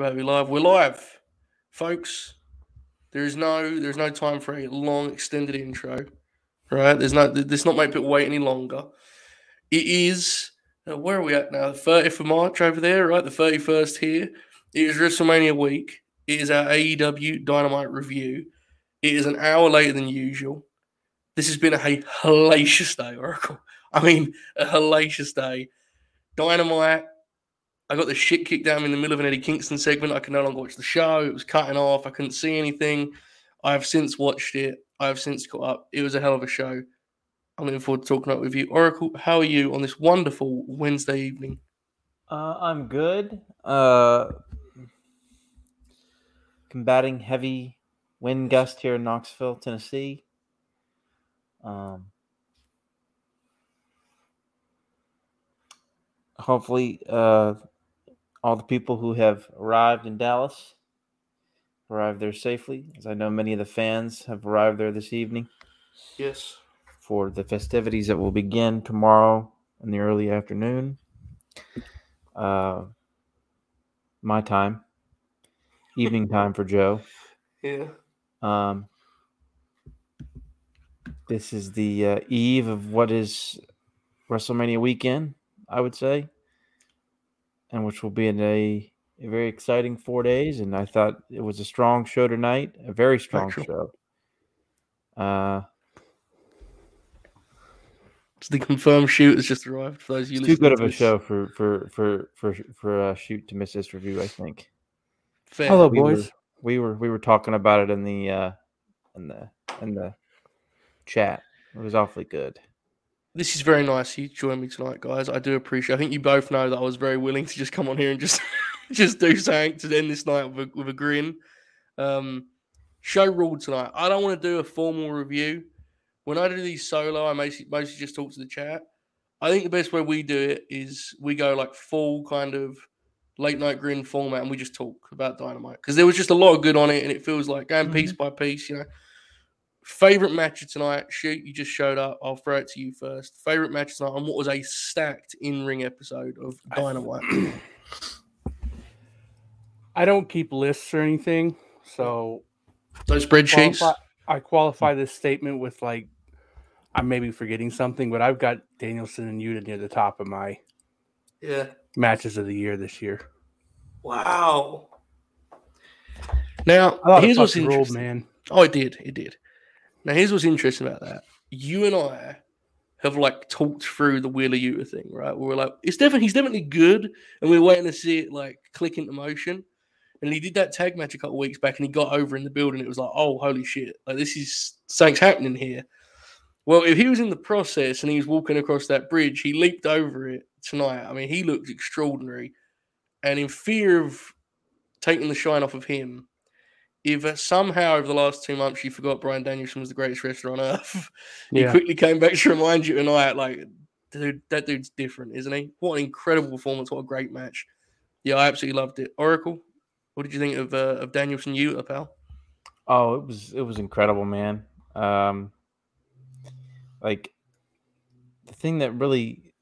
To be live. We're live, folks. There is no there's no time for a long extended intro. Right? There's no let's not make people wait any longer. It is where are we at now? The 30th of March over there, right? The 31st here. It is WrestleMania week. It is our AEW Dynamite review. It is an hour later than usual. This has been a hellacious day, Oracle. I mean, a hellacious day. Dynamite. I got the shit kicked out in the middle of an Eddie Kingston segment. I could no longer watch the show. It was cutting off. I couldn't see anything. I have since watched it. I have since caught up. It was a hell of a show. I'm looking forward to talking up with you. Oracle, how are you on this wonderful Wednesday evening? Uh, I'm good. Uh, combating heavy wind gust here in Knoxville, Tennessee. Um, hopefully, uh, all the people who have arrived in Dallas arrived there safely, as I know many of the fans have arrived there this evening. Yes. For the festivities that will begin tomorrow in the early afternoon. Uh, my time, evening time for Joe. Yeah. Um, this is the uh, eve of what is WrestleMania weekend, I would say, and which will be in a, a very exciting four days. And I thought it was a strong show tonight, a very strong show. Uh, it's the confirmed shoot has just arrived. For those you too good of a this. show for for for for for a shoot to miss this review. I think. Fair. Hello, we boys. Were, we were we were talking about it in the uh in the in the chat. It was awfully good. This is very nice you join me tonight, guys. I do appreciate. I think you both know that I was very willing to just come on here and just just do something to end this night with a, with a grin. Um, show rule tonight. I don't want to do a formal review. When I do these solo, I mostly, mostly just talk to the chat. I think the best way we do it is we go like full kind of late night grin format and we just talk about dynamite because there was just a lot of good on it and it feels like going mm-hmm. piece by piece, you know. Favorite match of tonight? Shoot, you just showed up. I'll throw it to you first. Favorite match tonight and what was a stacked in ring episode of Dynamite? I don't keep lists or anything, so those spreadsheets. Qualify, I qualify this statement with like I may be forgetting something, but I've got Danielson and Yuta near the top of my yeah matches of the year this year. Wow. Now here's what's interesting, man. Oh, it did. It did. Now, here's what's interesting about that. You and I have like talked through the Wheeler Yuta thing, right? we're like, it's definitely he's definitely good, and we are waiting to see it like click into motion. And he did that tag match a couple weeks back, and he got over in the building. It was like, oh, holy shit! Like this is something's happening here. Well, if he was in the process and he was walking across that bridge, he leaped over it tonight. I mean, he looked extraordinary, and in fear of taking the shine off of him, if somehow over the last two months you forgot Bryan Danielson was the greatest wrestler on earth, he yeah. quickly came back to remind you tonight, like, dude, that dude's different, isn't he? What an incredible performance! What a great match! Yeah, I absolutely loved it. Oracle, what did you think of uh, of Danielson Yuta, pal? Oh, it was it was incredible, man. Um, like the thing that really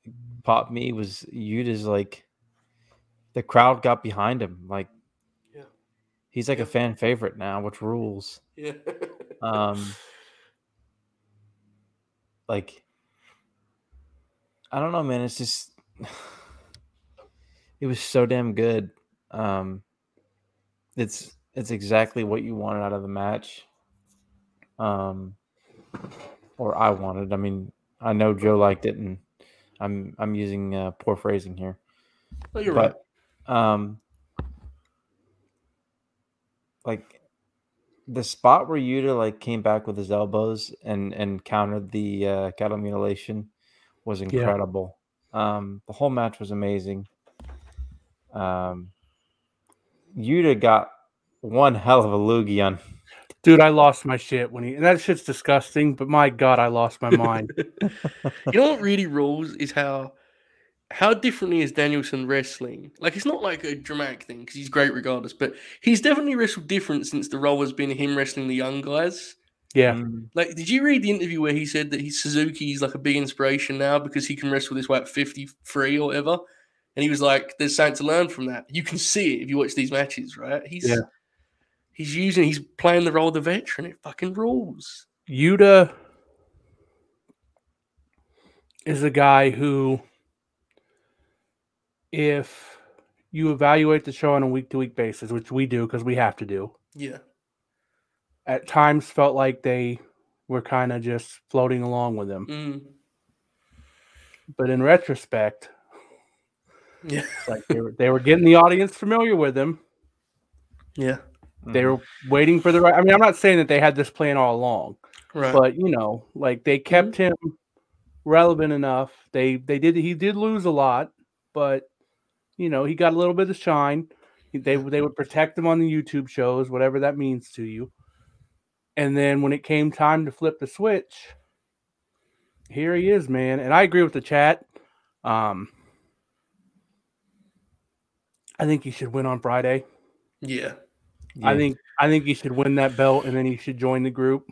popped me was Yuta's like the crowd got behind him, like He's like a fan favorite now, which rules. Yeah. um like I don't know, man. It's just it was so damn good. Um it's it's exactly what you wanted out of the match. Um or I wanted. I mean, I know Joe liked it and I'm I'm using uh, poor phrasing here. You're but, right. Um like the spot where Yuta like came back with his elbows and and countered the uh, cattle mutilation was incredible. Yeah. Um, the whole match was amazing. Um, Yuta got one hell of a loogie on. Dude, I lost my shit when he and that shit's disgusting. But my god, I lost my mind. you know what really rules is how how differently is Danielson wrestling? Like, it's not like a dramatic thing because he's great regardless, but he's definitely wrestled different since the role has been him wrestling the young guys. Yeah. Mm. Like, did you read the interview where he said that he's Suzuki's like a big inspiration now because he can wrestle this way at 53 or whatever? And he was like, "There's something to learn from that. You can see it if you watch these matches, right? He's yeah. he's using, he's playing the role of the veteran. It fucking rules." Yuta is a guy who, if you evaluate the show on a week to week basis, which we do because we have to do, yeah, at times felt like they were kind of just floating along with him. Mm. But in retrospect, yeah, like they were they were getting the audience familiar with him. Yeah, they were waiting for the right. I mean, I'm not saying that they had this plan all along, right? But you know, like they kept mm-hmm. him relevant enough. They they did he did lose a lot, but you know he got a little bit of shine. They they would protect him on the YouTube shows, whatever that means to you. And then when it came time to flip the switch, here he is, man. And I agree with the chat. Um, I think he should win on Friday. Yeah. yeah. I think I think he should win that belt and then he should join the group.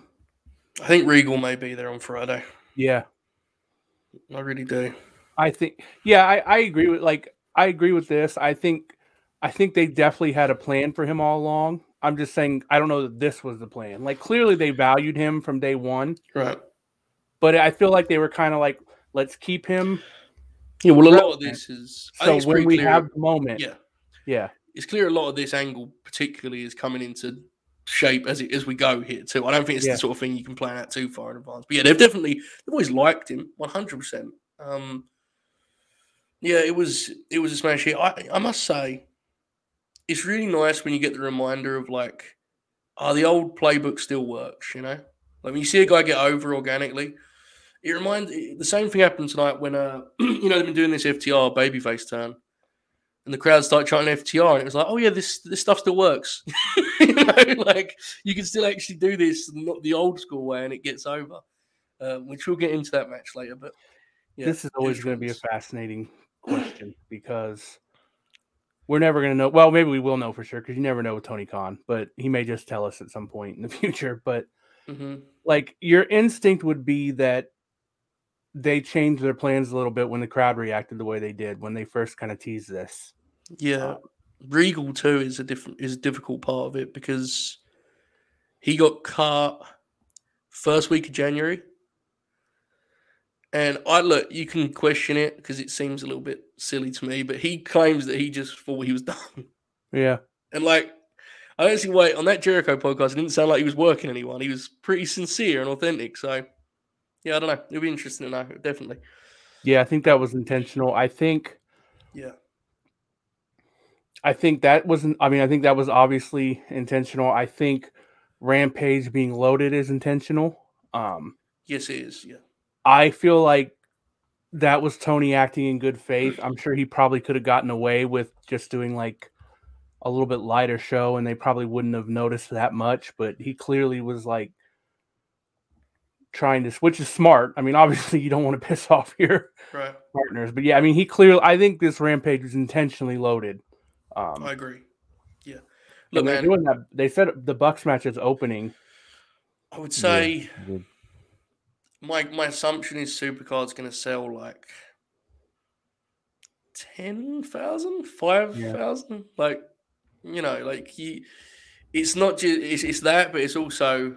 I think Regal may be there on Friday. Yeah. I really do. I think yeah, I, I agree with like I agree with this. I think I think they definitely had a plan for him all along. I'm just saying I don't know that this was the plan. Like clearly they valued him from day one. Right. But I feel like they were kind of like, let's keep him. Yeah, well a lot of this is so when we clear, have the moment. Yeah. Yeah. It's clear a lot of this angle particularly is coming into shape as it as we go here too. I don't think it's yeah. the sort of thing you can plan out too far in advance. But yeah, they've definitely they've always liked him 100 percent um yeah, it was it was a smash hit. I, I must say, it's really nice when you get the reminder of like, oh, the old playbook still works, you know? Like when you see a guy get over organically, it reminds the same thing happened tonight when uh you know they've been doing this FTR babyface turn. And the crowd start chanting FTR, and it was like, oh yeah, this this stuff still works. you know, like you can still actually do this, not the old school way, and it gets over. Um, which we'll get into that match later. But yeah, this is always going to be a fascinating question because we're never going to know. Well, maybe we will know for sure because you never know with Tony Khan, but he may just tell us at some point in the future. But mm-hmm. like your instinct would be that they changed their plans a little bit when the crowd reacted the way they did when they first kind of teased this. Yeah, um, Regal too is a different is a difficult part of it because he got cut first week of January and I look, you can question it because it seems a little bit silly to me, but he claims that he just thought he was done. Yeah. And like, I don't see why on that Jericho podcast, it didn't sound like he was working anyone. He was pretty sincere and authentic. So, yeah, I don't know. It'll be interesting to know, definitely. Yeah, I think that was intentional. I think. Yeah. I think that wasn't. I mean, I think that was obviously intentional. I think Rampage being loaded is intentional. Um, yes, it is. Yeah. I feel like that was Tony acting in good faith. I'm sure he probably could have gotten away with just doing like a little bit lighter show and they probably wouldn't have noticed that much, but he clearly was like trying to which is smart. I mean, obviously you don't want to piss off your right. partners, but yeah, I mean he clearly I think this rampage was intentionally loaded. Um, I agree. Yeah. Look, man, doing that. They said the Bucks match is opening. I would say yeah my my assumption is Supercard's going to sell like 10,000, 5,000. Yeah. Like, you know, like he, it's not just, it's, it's that, but it's also,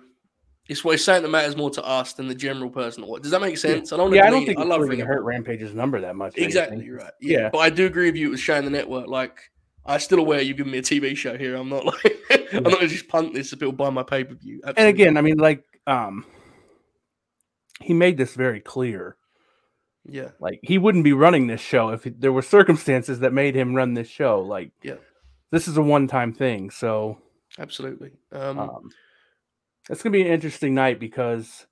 it's what it's saying that matters more to us than the general person. What does that make sense? Yeah. I don't. Yeah, I don't think I love really hurt Rampage's number that much. Exactly right. Yeah. yeah. but I do agree with you. It was showing the network. Like, I'm still aware you've given me a TV show here. I'm not like, I'm not going to just punt this if people buy my pay per view. And again, I mean, like, um, he made this very clear. Yeah. Like he wouldn't be running this show if there were circumstances that made him run this show. Like, yeah, this is a one time thing. So, absolutely. Um, um, it's going to be an interesting night because,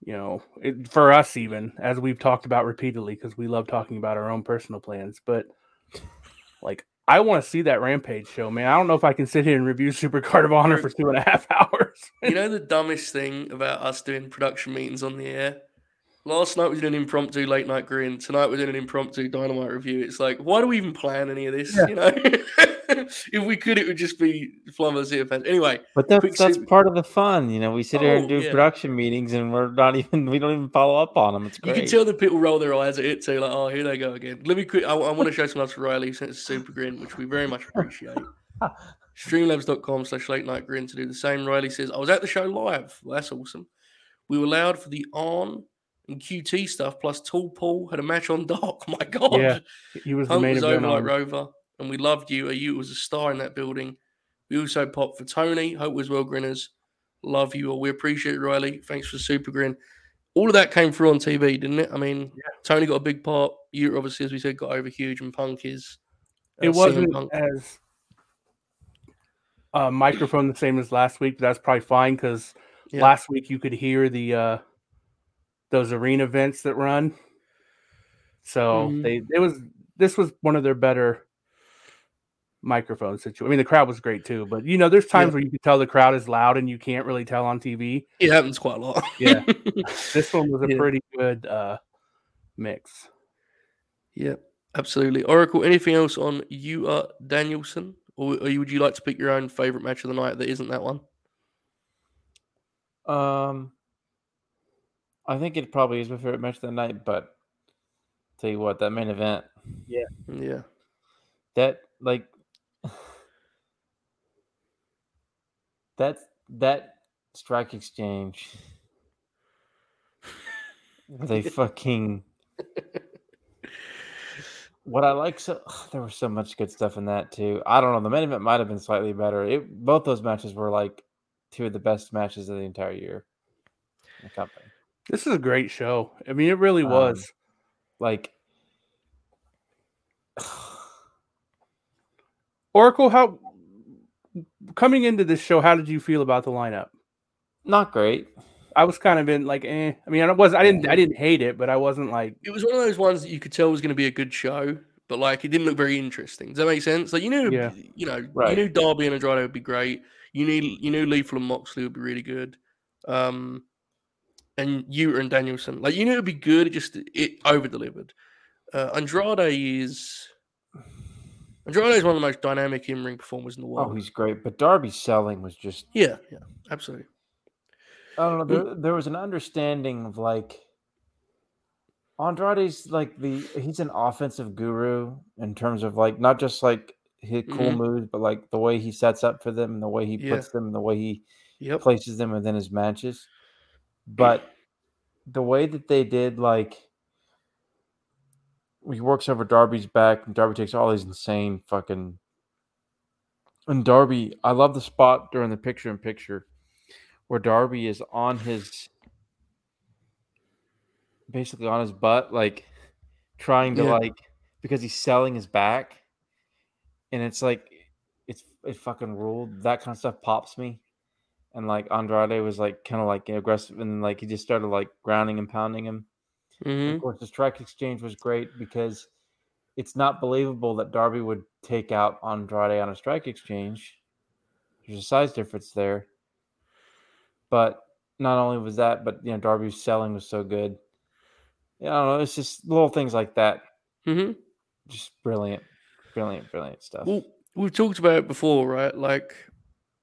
you know, it, for us, even as we've talked about repeatedly, because we love talking about our own personal plans, but like, I want to see that Rampage show, man. I don't know if I can sit here and review Supercard of Honor for two and a half hours. you know the dumbest thing about us doing production meetings on the air Last night we did an impromptu late night grin. Tonight we're doing an impromptu dynamite review. It's like, why do we even plan any of this? Yeah. You know, if we could, it would just be the fans. Anyway, but that's that's part of the fun. You know, we sit oh, here and oh, do yeah. production meetings, and we're not even we don't even follow up on them. It's great. You can tell the people roll their eyes at it too, like, oh, here they go again. Let me quick. I, I want to show some love to Riley since it's super grin, which we very much appreciate. Streamlabs.com slash late night grin to do the same. Riley says, I was at the show live. Well, that's awesome. We were loud for the on and QT stuff. Plus, Tall Paul had a match on Doc. My God, yeah, he was Punk the main was over like Rover, and we loved you. You was a star in that building. We also popped for Toni. Hope was well, Grinners. Love you all. We appreciate it, Riley. Thanks for Super Grin. All of that came through on TV, didn't it? I mean, yeah. Toni got a big part. You obviously, as we said, got over huge, and Punk is. Uh, it wasn't as uh, microphone the same as last week, but that's probably fine because yeah. last week you could hear the uh, those arena events that run. So mm-hmm. they it was this was one of their better microphone situation. I mean, the crowd was great too, but you know, there's times yeah. where you can tell the crowd is loud and you can't really tell on TV. It happens quite a lot. yeah, this one was a yeah. pretty good uh, mix. Yep, absolutely. Oracle. Anything else on you, uh, Danielson, or, or would you like to pick your own favorite match of the night that isn't that one? Um, I think it probably is my favorite match of the night, but tell you what, that main event. Yeah. Yeah. That like that that strike exchange. they fucking what I like so there was so much good stuff in that too. I don't know. The main event might have been slightly better. It both those matches were like two of the best matches of the entire year. In the company. This is a great show. I mean, it really um, was. Like Oracle, how coming into this show, how did you feel about the lineup? Not great. I was kind of in like, eh. I mean, I was, I didn't, I didn't hate it, but I wasn't like. It was one of those ones that you could tell was going to be a good show, but like it didn't look very interesting. Does that make sense? Like you knew, yeah. you know, right. you knew Darby and Andrade would be great. You knew, you knew Lethal and Moxley would be really good. Um, and Yuta and Danielson. Like you knew it'd be good, it just it over delivered. Uh, Andrade is Andrade is one of the most dynamic in ring performers in the world. Oh, he's great, but Darby's selling was just yeah, yeah, absolutely. I don't know. There, there was an understanding of like Andrade's like the he's an offensive guru in terms of like not just like his cool mm-hmm. moves, but like the way he sets up for them and the way he yeah. puts them and the way he yep. places them within his matches. But the way that they did, like, he works over Darby's back, and Darby takes all these insane fucking. And Darby, I love the spot during the picture in picture where Darby is on his basically on his butt, like trying to yeah. like because he's selling his back, and it's like it's it fucking ruled. That kind of stuff pops me and like Andrade was like kind of like aggressive, and like he just started like grounding and pounding him. Mm-hmm. Of course, the strike exchange was great because it's not believable that Darby would take out Andrade on a strike exchange. There's a size difference there, but not only was that, but you know Darby's selling was so good. Yeah, I don't know. It's just little things like that. Mm-hmm. Just brilliant, brilliant, brilliant stuff. Well, we've talked about it before, right? Like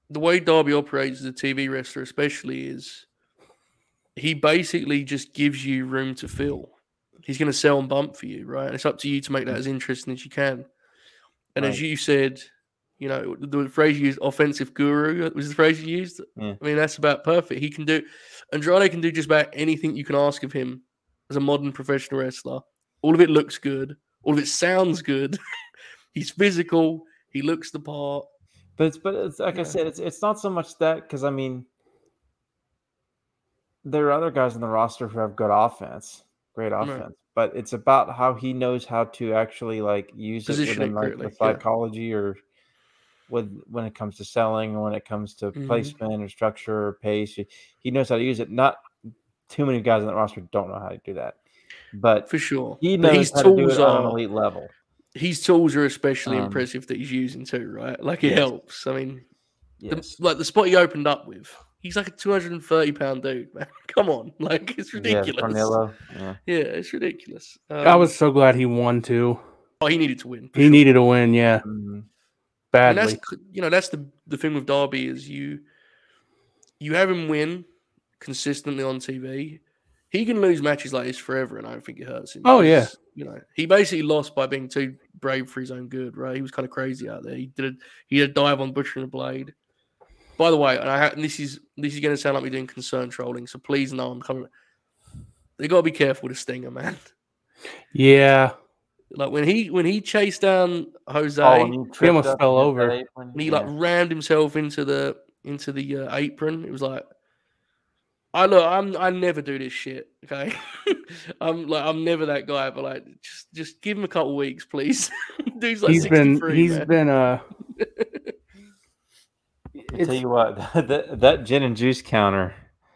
the way Darby operates as a TV wrestler, especially, is he basically just gives you room to fill. He's going to sell and bump for you, right? And it's up to you to make that as interesting as you can. And right. as you said, you know, the phrase you used, offensive guru, was the phrase you used. Yeah. I mean, that's about perfect. He can do, Andrade can do just about anything you can ask of him as a modern professional wrestler. All of it looks good. All of it sounds good. He's physical. He looks the part. But it's but it's like yeah. I said, it's it's not so much that because I mean there are other guys in the roster who have good offense, great offense, right. but it's about how he knows how to actually like use Position it within like the psychology yeah. or with when it comes to selling or when it comes to mm-hmm. placement or structure or pace. He knows how to use it. Not too many guys in the roster don't know how to do that. But for sure, he knows how to do it on an elite level his tools are especially um, impressive that he's using too, right? Like it yes. helps. I mean, yes. the, like the spot he opened up with, He's like a 230 pound dude, man. Come on, like it's ridiculous. Yeah, yeah. yeah it's ridiculous. Um, I was so glad he won too. Oh, he needed to win. He sure. needed to win, yeah. Mm-hmm. Badly. And that's you know that's the the thing with Darby is you you have him win consistently on TV. He can lose matches like this forever, and I don't think it hurts him. Oh yeah, you know he basically lost by being too brave for his own good. Right, he was kind of crazy out there. He did a, he did a dive on Butcher and the Blade. By the way, and I and this is this is going to sound like me doing concern trolling, so please know I'm coming. They got to be careful with Stinger, man. Yeah, like when he when he chased down Jose, oh, he almost fell over. And he yeah. like rammed himself into the into the uh, apron. It was like, I look, I'm I never do this shit. Okay, I'm like I'm never that guy. But like, just just give him a couple weeks, please. Dude's like he's been he's man. been uh. I tell you what, that that gin and juice counter.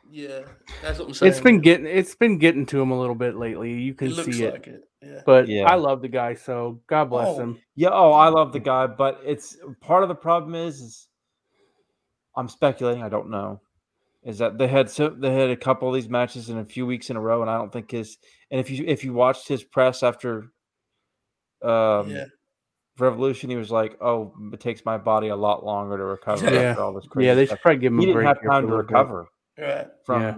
Yeah, that's what I'm saying. It's been getting it's been getting to him a little bit lately. You can it see like it. Yeah. But yeah. I love the guy, so God bless oh. him. Yeah, oh, I love the guy, but it's part of the problem is, is I'm speculating, I don't know. Is that they had so they had a couple of these matches in a few weeks in a row, and I don't think his and if you if you watched his press after um yeah. Revolution, he was like, "Oh, it takes my body a lot longer to recover yeah. after all this crazy." Yeah, they should probably give him. He didn't have time to recover right. from, yeah.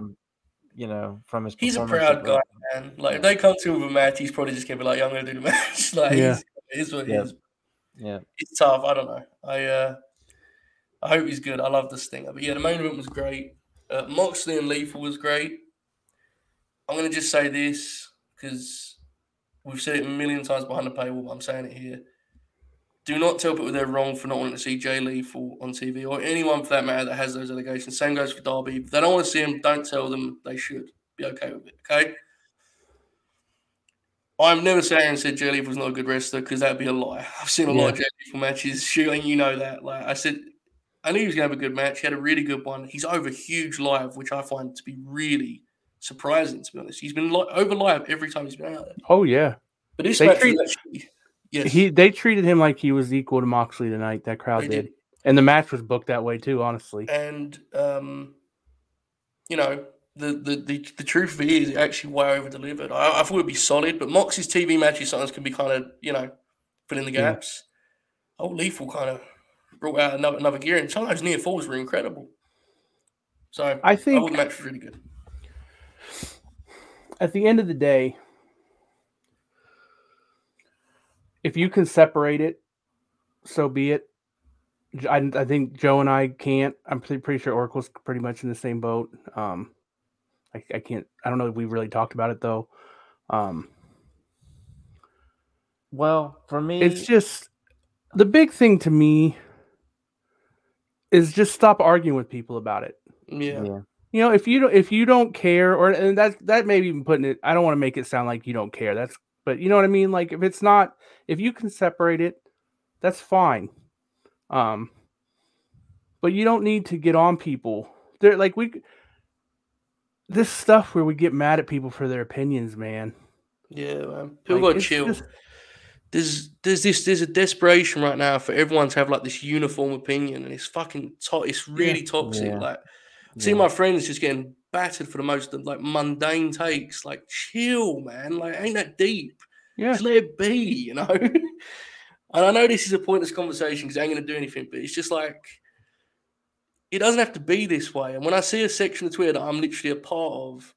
you know, from his. He's a proud guy, man. Like, if they come to him with a match, he's probably just gonna be like, "I'm gonna do the match." like, yeah. he's, what yeah. he is. Yeah, it's tough. I don't know. I uh, I hope he's good. I love this thing. But yeah, the main event was great. Uh, Moxley and Lethal was great. I'm gonna just say this because we've said it a million times behind the paywall, but I'm saying it here. Do not tell people they're wrong for not wanting to see Jay Lethal on TV or anyone for that matter that has those allegations. Same goes for Darby. If they don't want to see him, don't tell them they should. Be okay with it, okay? I'm never saying said Jay Lethal's not a good wrestler because that'd be a lie. I've seen a yeah. lot of Jay Lethal matches. Shooting, you know that. Like I said, I knew he was going to have a good match. He had a really good one. He's over huge live, which I find to be really surprising, to be honest. He's been li- over live every time he's been out there. Oh, yeah. But this they match treat, actually, yes. he They treated him like he was equal to Moxley tonight. That crowd did. did. And the match was booked that way, too, honestly. And, um, you know, the, the, the, the truth of it is, it actually way over delivered. I, I thought it'd be solid, but Mox's TV matches sometimes can be kind of, you know, filling the gaps. Yeah. Oh, Lethal kind of brought out another another gear, and sometimes near falls were incredible. So I think the match was really good. At the end of the day, if you can separate it, so be it. I, I think Joe and I can't. I'm pretty, pretty sure Oracle's pretty much in the same boat. Um, I, I can't. I don't know if we really talked about it though. Um, well, for me, it's just the big thing to me is just stop arguing with people about it. Yeah. yeah. You know, if you don't if you don't care, or and that that may be even putting it. I don't want to make it sound like you don't care. That's but you know what I mean. Like if it's not, if you can separate it, that's fine. Um, but you don't need to get on people. They're like we this stuff where we get mad at people for their opinions, man. Yeah, man. People like, got chill. Just, there's there's this there's a desperation right now for everyone to have like this uniform opinion, and it's fucking to- it's really yeah. toxic. Yeah. Like, yeah. see my friends just getting battered for the most like mundane takes. Like, chill, man. Like, ain't that deep? Yeah, just let it be, you know. and I know this is a pointless conversation because I ain't gonna do anything, but it's just like it doesn't have to be this way. And when I see a section of Twitter that I'm literally a part of,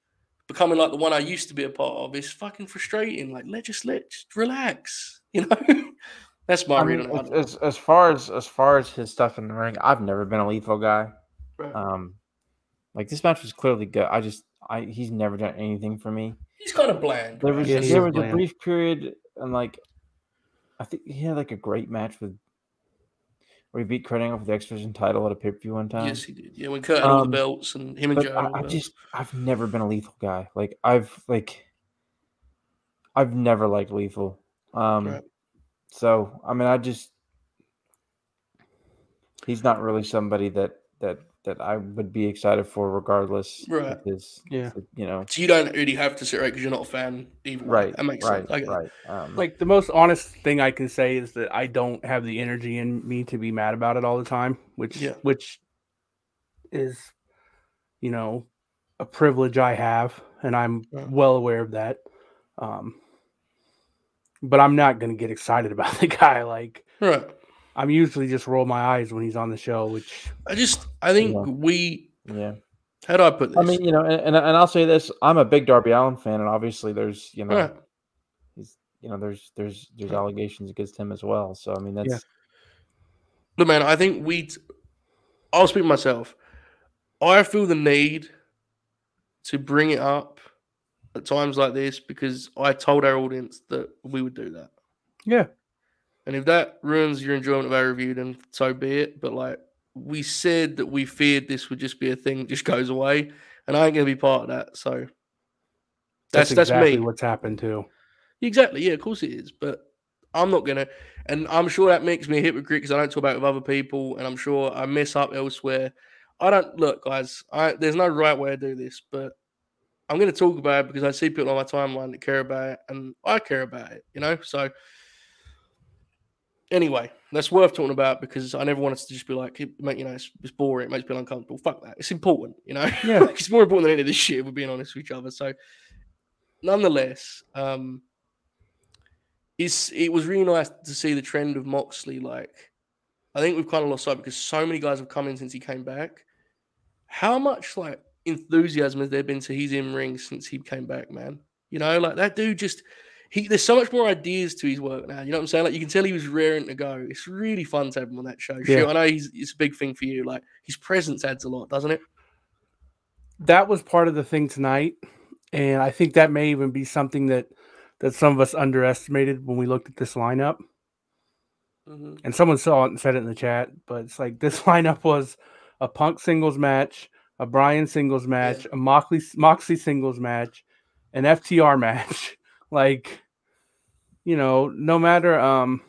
becoming like the one I used to be a part of, is fucking frustrating. Like, let just let just relax. You know, that's my I mean, reading. As, as far as as far as his stuff in the ring, I've never been a lethal guy. Right. Um, like this match was clearly good. I just, I he's never done anything for me. He's kind of bland. There was, yeah, there was a brief period, and like, I think he had like a great match with where he beat Kurt Angle for the X Division title at a pay per view one time. Yes, he did. Yeah, when Kurt had um, all the um, belts and him and Joe. I, I just, I've never been a lethal guy. Like, I've like, I've never liked lethal. Um, right. So I mean, I just he's not really somebody that that that I would be excited for, regardless. Right. His, yeah. You know. So you don't really have to sit right because you're not a fan, either. Right. That makes right, sense. Right. Um, like the most honest thing I can say is that I don't have the energy in me to be mad about it all the time, which yeah. which is you know, a privilege I have, and I'm well aware of that. Um, but I'm not going to get excited about the guy. Like, right. I'm usually just roll my eyes when he's on the show, which I just, I think Yeah. we, Yeah. how do I put this? I mean, you know, and, and and I'll say this: I'm a big Darby Allin fan, and obviously, there's you know, right. he's you know, there's there's there's allegations against him as well. So I mean, that's Yeah. Look, man, I think we. I'll speak myself. I feel the need to bring it up at times like this because I told our audience that we would do that. yeah, And if that ruins your enjoyment of our review, then so be it. But like we said that we feared this would just be a thing that just goes away, and I ain't gonna be part of that. So that's that's, exactly me. what's happened too. Exactly. Yeah, of course it is. But I'm not gonna, and I'm sure that makes me a hypocrite because I don't talk about it with other people, and I'm sure I mess up elsewhere. I don't look, guys. I there's no right way to do this, but I'm gonna talk about it because I see people on my timeline that care about it, and I care about it. You know, so. Anyway, that's worth talking about because I never wanted to just be like, make you know, it's, it's boring, it makes feel uncomfortable. Fuck that. It's important, you know. Yeah. it's more important than any of this shit. We're being honest with each other. So, nonetheless, um, it's it was really nice to see the trend of Moxley. Like, I think we've kind of lost sight because so many guys have come in since he came back. How much like enthusiasm has there been to his in ring since he came back, man? You know, like that dude just he. There's so much more ideas to his work now. You know what I'm saying? Like you can tell he was raring to go. It's really fun to have him on that show. Yeah. Sure, I know he's it's a big thing for you. Like his presence adds a lot, doesn't it? That was part of the thing tonight, and I think that may even be something that that some of us underestimated when we looked at this lineup. Mm-hmm. and someone saw it and said it in the chat, but it's like this lineup was a Punk singles match, a Bryan singles match, a Moxley Moxley singles match, an FTR match. Like, you know, no matter um,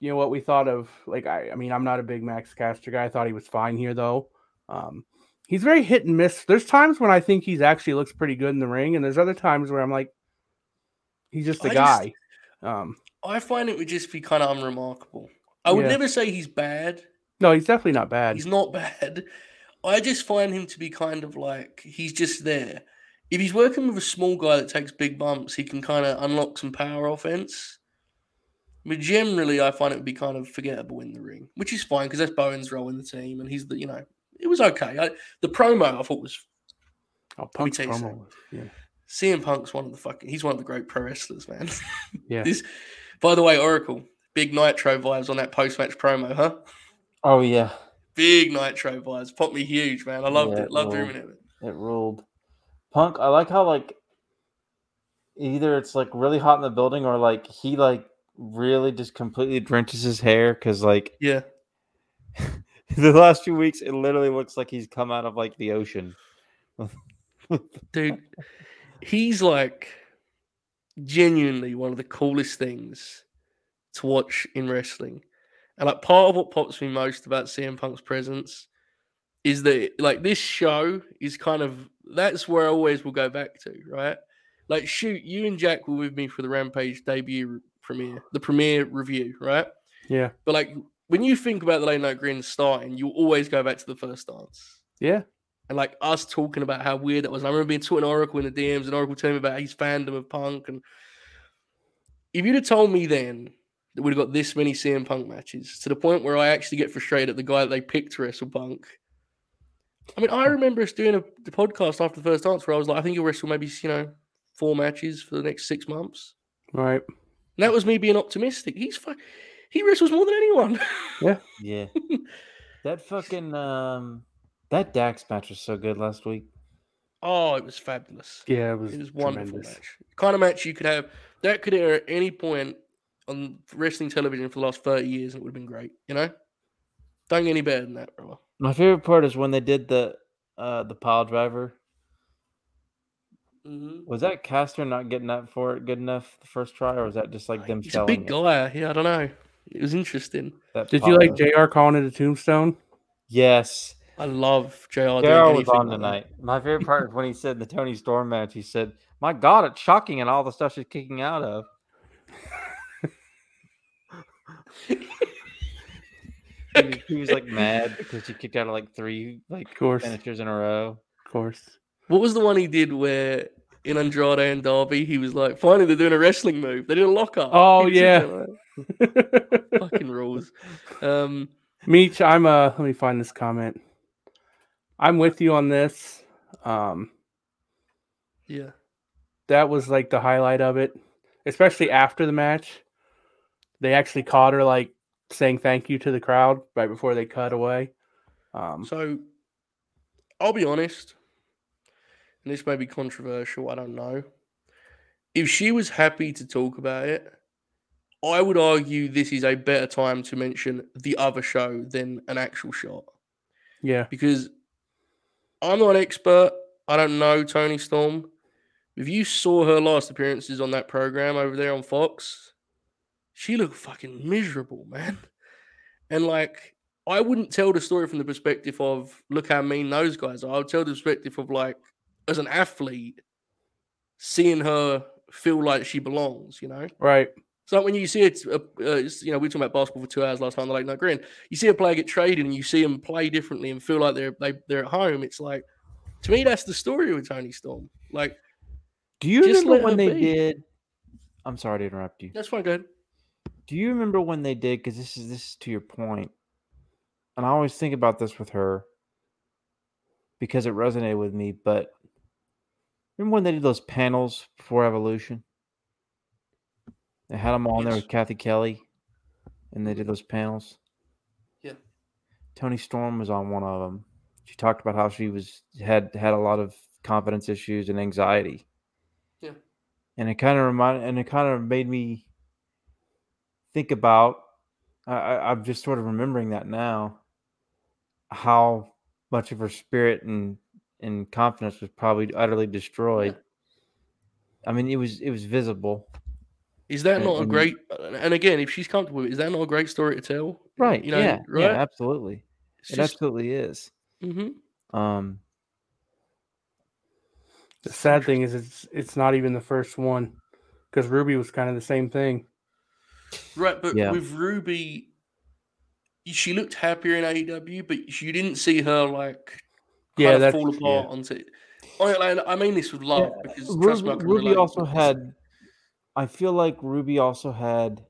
you know what we thought of. Like, I, I mean, I'm not a big Max Caster guy. I thought he was fine here though. Um, he's very hit and miss. There's times when I think he's actually looks pretty good in the ring, and there's other times where I'm like, he's just a I just- guy. um, I find it would just be kind of unremarkable. I would Yeah. never say he's bad. no, he's definitely not bad. He's not bad. I just find him to be kind of like he's just there. If he's working with a small guy that takes big bumps, he can kind of unlock some power offense. But generally, I find it would be kind of forgettable in the ring, which is fine because that's Bowens' role in the team, and he's the you know it was okay. I, the promo I thought was Oh, Punk's promo. Yeah. CM Punk's one of the fucking he's one of the great pro wrestlers, man. Yeah. this, by the way, Oracle, big Nitro vibes on that post match promo, huh? oh yeah, Big Nitro vibes, popped me huge, man. I loved Yeah, it, loved well, hearing it. it ruled. Punk, I like how like either it's like really hot in the building or like he like really just completely drenches his hair because like Yeah, the last few weeks it literally looks like he's come out of like the ocean. dude, he's like genuinely one of the coolest things to watch in wrestling. And like part of what pops me most about CM Punk's presence is that like this show is kind of that's where I always will go back to, right? Like shoot, you and Jack were with me for the Rampage debut premiere, the premiere review, right? Yeah. But like when you think about the late night grin starting, you always go back to the first dance Yeah. and like us talking about how weird it was. And I remember being talking to Oracle in the DMs, and Oracle telling me about his fandom of Punk. And if you'd have told me then that we'd have got this many CM Punk matches to the point where I actually get frustrated at the guy that they picked to wrestle Punk. I mean, I remember us doing a the podcast after the first dance where I was like, I think he'll wrestle maybe you know four matches for the next six months. Right. And that was me being optimistic. He's fu- he wrestles more than anyone. Yeah, yeah. that fucking um that Dax match was so good last week. oh, it was fabulous. Yeah. It was, It was wonderful tremendous. match. Kind of match you could have that could air at any point on wrestling television for the last 30 years and it would have been great, you know? Don't get any better than that, brother. My favorite part is when they did the uh the pile driver. Mm-hmm. Was that Caster not getting that for it good enough the first try, or was that just like them He's a big it? guy. Yeah, I don't know. It was interesting. That Did you like? JR calling it a tombstone? Yes. I love JR. doing JR was anything on like that. tonight. My favorite part is when he said in the Toni Storm match, he said, My God, it's shocking and all the stuff she's kicking out of. he, he, was like mad because he kicked out of like three like course. finishers in a row. Of course. What was the one he did where in Andrade and Darby he was like, finally they're doing a wrestling move. They did a lock up. Oh yeah. Fucking rules. Um Meech, I'm uh let me find this comment. I'm with you on this. Um Yeah. That was like the highlight of it. Especially after the match. They actually caught her like saying thank you to the crowd right before they cut away. Um, so I'll be honest, and this may be controversial, I don't know. If she was happy to talk about it, I would argue this is a better time to mention the other show than an actual shot. Yeah. Because I'm not an expert. I don't know Toni Storm. If you saw her last appearances on that program over there on Fox, she looked fucking miserable, man. And like, I wouldn't tell the story from the perspective of look how mean those guys are. I would tell the perspective of like, as an athlete, seeing her feel like she belongs, you know? Right. So when you see it, uh, uh, you know, we were talking about basketball for two hours last time. They're like, no, green. You see a player get traded, and you see them play differently and feel like they're they, they're at home. It's like, to me, that's the story with Toni Storm. Like, do you remember when they be. did? I'm sorry to interrupt you. That's fine. Go ahead. Do you remember when they did? Because this is this is to your point, and I always think about this with her because it resonated with me. But remember when they did those panels before Evolution? They had them on yes. there with Cathy Kelley, and they did those panels. Yeah. Toni Storm was on one of them. She talked about how she was had had a lot of confidence issues and anxiety. Yeah. And it kind of reminded, and it kind of made me think about I, I'm just sort of remembering that now how much of her spirit and and confidence was probably utterly destroyed. Yeah. I mean, it was it was visible. Is that and, not a great? And again, if she's comfortable, is that not a great story to tell? Right. You know, yeah. Right? Yeah. Absolutely. It's it just, absolutely is. Mm-hmm. Um. The sad thing is, it's it's not even the first one, because Ruby was kind of the same thing. Right, but yeah. with Ruby, she looked happier in AEW, but you didn't see her like yeah, that fall apart yeah. onto. I, I mean this with love yeah. because Ruby, me, Ruby also had. I feel like Ruby also had.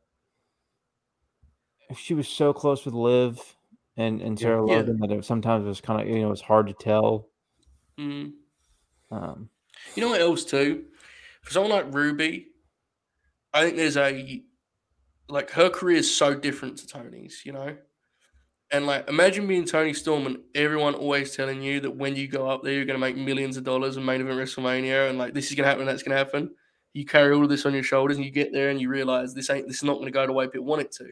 She was so close with Liv and and Sarah yeah. Logan that it sometimes it was kind of you know it was hard to tell. Mm. Um, you know what else too? For someone like Ruby, I think there's a like her career is so different to Toni's, you know. And like, imagine being Toni Storm and everyone always telling you that when you go up there, you're going to make millions of dollars and main event WrestleMania, and like this is going to happen, that's going to happen. You carry all of this on your shoulders, and you get there, and you realize this ain't, this is not going to go the way people want it to.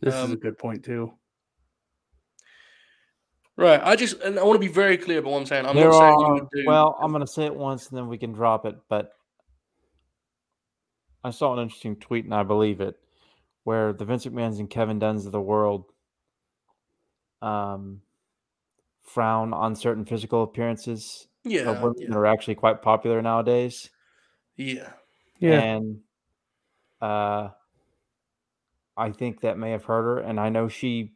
This um, is a good point too. Right. I just, and I want to be very clear about what I'm saying. I'm there not saying are, you do. Well, I'm going to say it once, and then we can drop it. But I saw an interesting tweet, and I believe it where the Vince McMahon's and Kevin Dunn's of the world um, frown on certain physical appearances yeah, of women yeah. that are actually quite popular nowadays. Yeah. Yeah. And uh, I think that may have hurt her. And I know she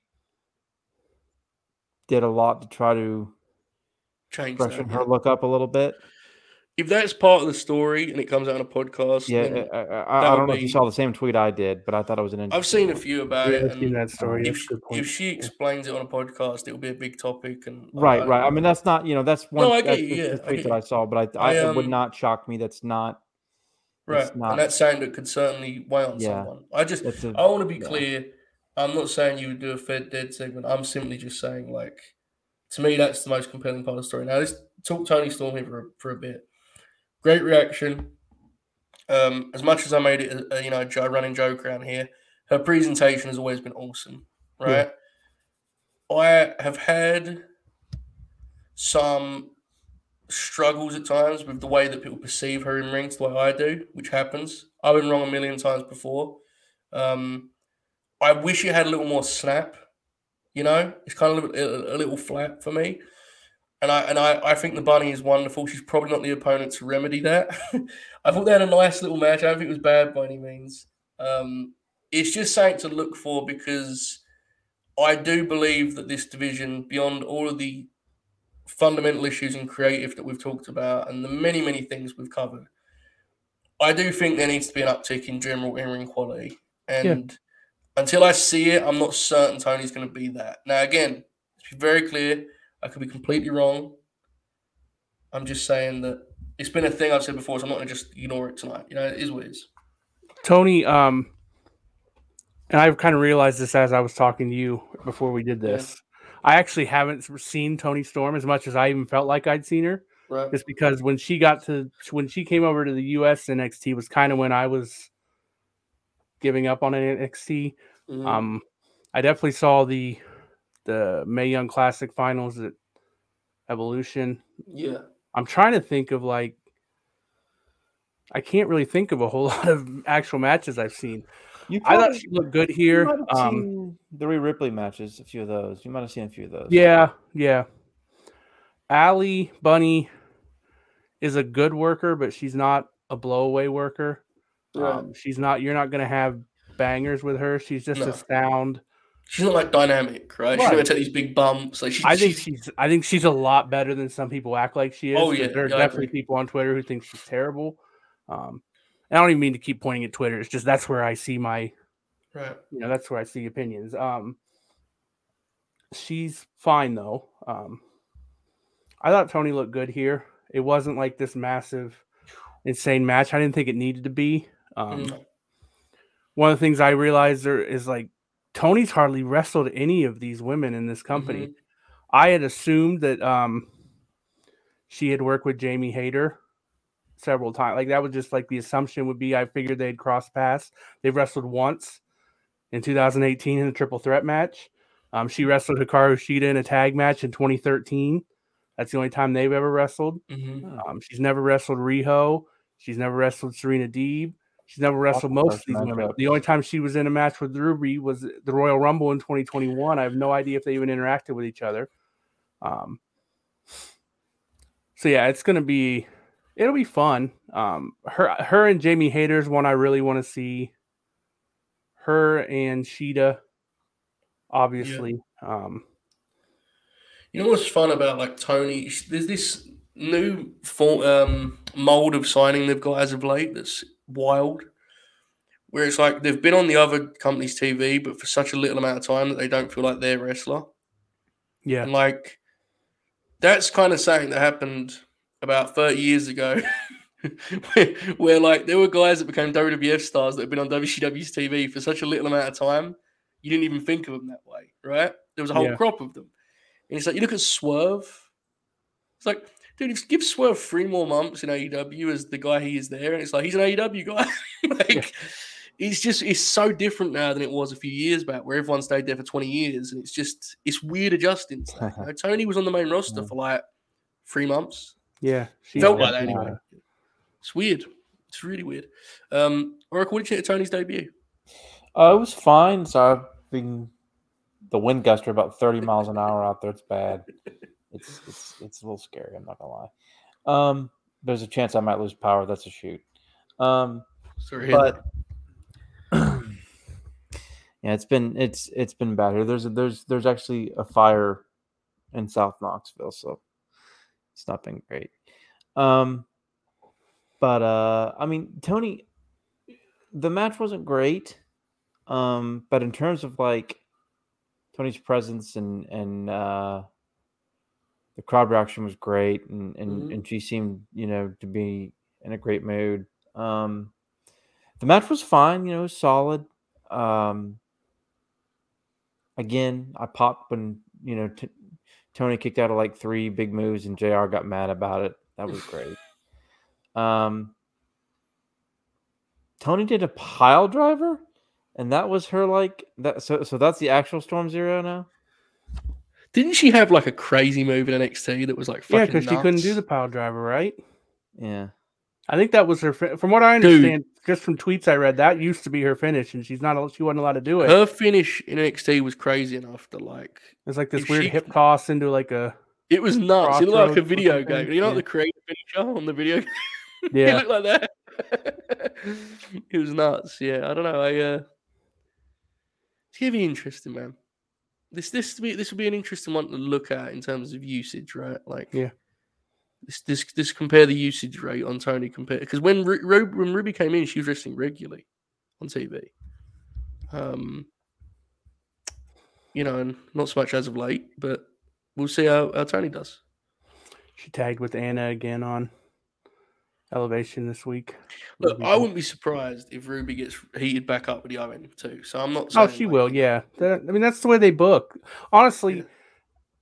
did a lot to try to change freshen that, her look up a little bit if that's part of the story and it comes out on a podcast, yeah, I, I, I don't know be... if you saw the same tweet I did, but I thought it was an. I've seen a few about yeah, it. I've seen that story. If, if, she explains it on a podcast, it will be a big topic. And right, uh, right. I mean, that's not you know that's one. No, I get you, yeah, the tweet that I saw, but I, I, um, it would not shock me. That's not. Right, not, and that's saying that could certainly weigh on yeah, someone. I just, a, I want to be yeah. clear. I'm not saying you would do a Fed Dead segment. I'm simply just saying, like, to me, that's the most compelling part of the story. Now, let's talk Toni Storm here for, for a bit. Great reaction. Um, as much as I made it, a, you know, a running joke around here, her presentation has always been awesome, right? Yeah. I have had some struggles at times with the way that people perceive her in rings the way I do, which happens. I've been wrong a million times before. Um, I wish you had a little more snap. You know, it's kind of a, a little flat for me and I and I, I think the bunny is wonderful. She's probably not the opponent to remedy that. I thought they had a nice little match. I don't think it was bad by any means. Um, it's just something to look for because I do believe that this division, beyond all of the fundamental issues and creative that we've talked about and the many, many things we've covered, I do think there needs to be an uptick in general in ring quality. And yeah. until I see it, I'm not certain Toni's going to be that. Now, again, to be very clear, I could be completely wrong. I'm just saying that it's been a thing I've said before, so I'm not going to just ignore it tonight. You know, it is what it is. Toni, um, and I've kind of realized this as I was talking to you before we did this. Yeah. I actually haven't seen Toni Storm as much as I even felt like I'd seen her. Right. Just because when she got to when she came over to the US NXT was kind of when I was giving up on NXT. Mm-hmm. Um, I definitely saw the the May Young Classic finals at Evolution. Yeah. I'm trying to think of like I can't really think of a whole lot of actual matches I've seen. You I thought she looked good here. Um, the Rhea Ripley matches, a few of those. You might have seen a few of those. Yeah, yeah. Allie Bunny is a good worker, but she's not a blowaway worker. Um, she's not. You're not going to have bangers with her. She's just no. a sound. She's not like dynamic, right? right. She's to take these big bumps. Like she, I think she's. I think she's a lot better than some people act like she is. Oh yeah, there's yeah, definitely people on Twitter who think she's terrible. Um, I don't even mean to keep pointing at Twitter. It's just that's where I see my, right. You know, that's where I see opinions. Um, she's fine though. Um, I thought Toni looked good here. It wasn't like this massive, insane match. I didn't think it needed to be. Um, mm. One of the things I realized there is like Toni's hardly wrestled any of these women in this company. Mm-hmm. I had assumed that um, she had worked with Jamie Hayter several times. Like that was just like the assumption would be. I figured they'd cross paths. They've wrestled once in 2018 in a triple threat match. Um, she wrestled Hikaru Shida in a tag match in 2013. That's the only time they've ever wrestled. Mm-hmm. Um, she's never wrestled Riho. She's never wrestled Serena Deeb. She's never wrestled most of these women. The only time she was in a match with Ruby was the Royal Rumble in 2021. I have no idea if they even interacted with each other. Um, so yeah, it's gonna be it'll be fun. Um, her her and Jamie Hayter's one I really want to see. Her and Shida, obviously. Yeah. Um, you know what's fun about like Toni? There's this new form, um, mold of signing they've got as of late that's wild. Where it's like they've been on the other company's TV, but for such a little amount of time that they don't feel like they're wrestler. Yeah, and like that's kind of something that happened about 30 years ago. where, where, like there were guys that became WWF stars that have been on WCW's TV for such a little amount of time, you didn't even think of them that way, right? There was a whole yeah. crop of them, and it's like you look at Swerve. It's like, dude, if give Swerve three more months in AEW as the guy he is there, and it's like he's an AEW guy. like, yeah. it's just it's so different now than it was a few years back, where everyone stayed there for twenty years, and it's just it's weird adjusting. you know, Toni was on the main roster yeah. for like three months, yeah, felt like that anyway. It's weird. It's really weird. Um, Oracle, what did you think of Toni's debut? Uh, it was fine. So I've been the wind gusts are about 30 miles an hour out there. It's bad. It's it's it's a little scary. I'm not gonna lie. Um, there's a chance I might lose power. That's a shoot. Um, Sorry, but yeah, it's been it's it's been bad here. There's a, there's there's actually a fire in South Knoxville, so it's not been great. Um, but uh, I mean, Toni, the match wasn't great. Um, but in terms of like Toni's presence and and uh, the crowd reaction was great, and and mm-hmm. and she seemed you know to be in a great mood. Um, the match was fine, you know, solid. Um, again, I popped when you know t- Toni kicked out of like three big moves, and Jr. got mad about it. That was great. Um, Toni did a pile driver, and that was her like that. So, so that's the actual Storm Zero now. Didn't she have like a crazy move in NXT that was like fucking yeah, because she couldn't do the pile driver, right? Yeah. I think that was her. From what I understand, Dude. just from tweets I read, that used to be her finish, and she's not. She wasn't allowed to do it. Her finish in NXT was crazy enough to like. It's like this weird she, hip toss into like a. It was nuts. It looked like a video game. You know, yeah. the creative finisher on the video. yeah, it looked like that. it was nuts. Yeah, I don't know. I uh, it's gonna be interesting, man. This this be this would be an interesting one to look at in terms of usage, right? Like, yeah, this this this compare the usage rate on Toni compared because when Ru- when Ruby came in, she was wrestling regularly on TV. Um, you know, and not so much as of late, but we'll see how, how Toni does. She tagged with Anna again on elevation this week. Look, I wouldn't be surprised if Ruby gets heated back up with the Owen too. So I'm not. oh, she like, will. Yeah, that, I mean that's the way they book. Honestly, yeah.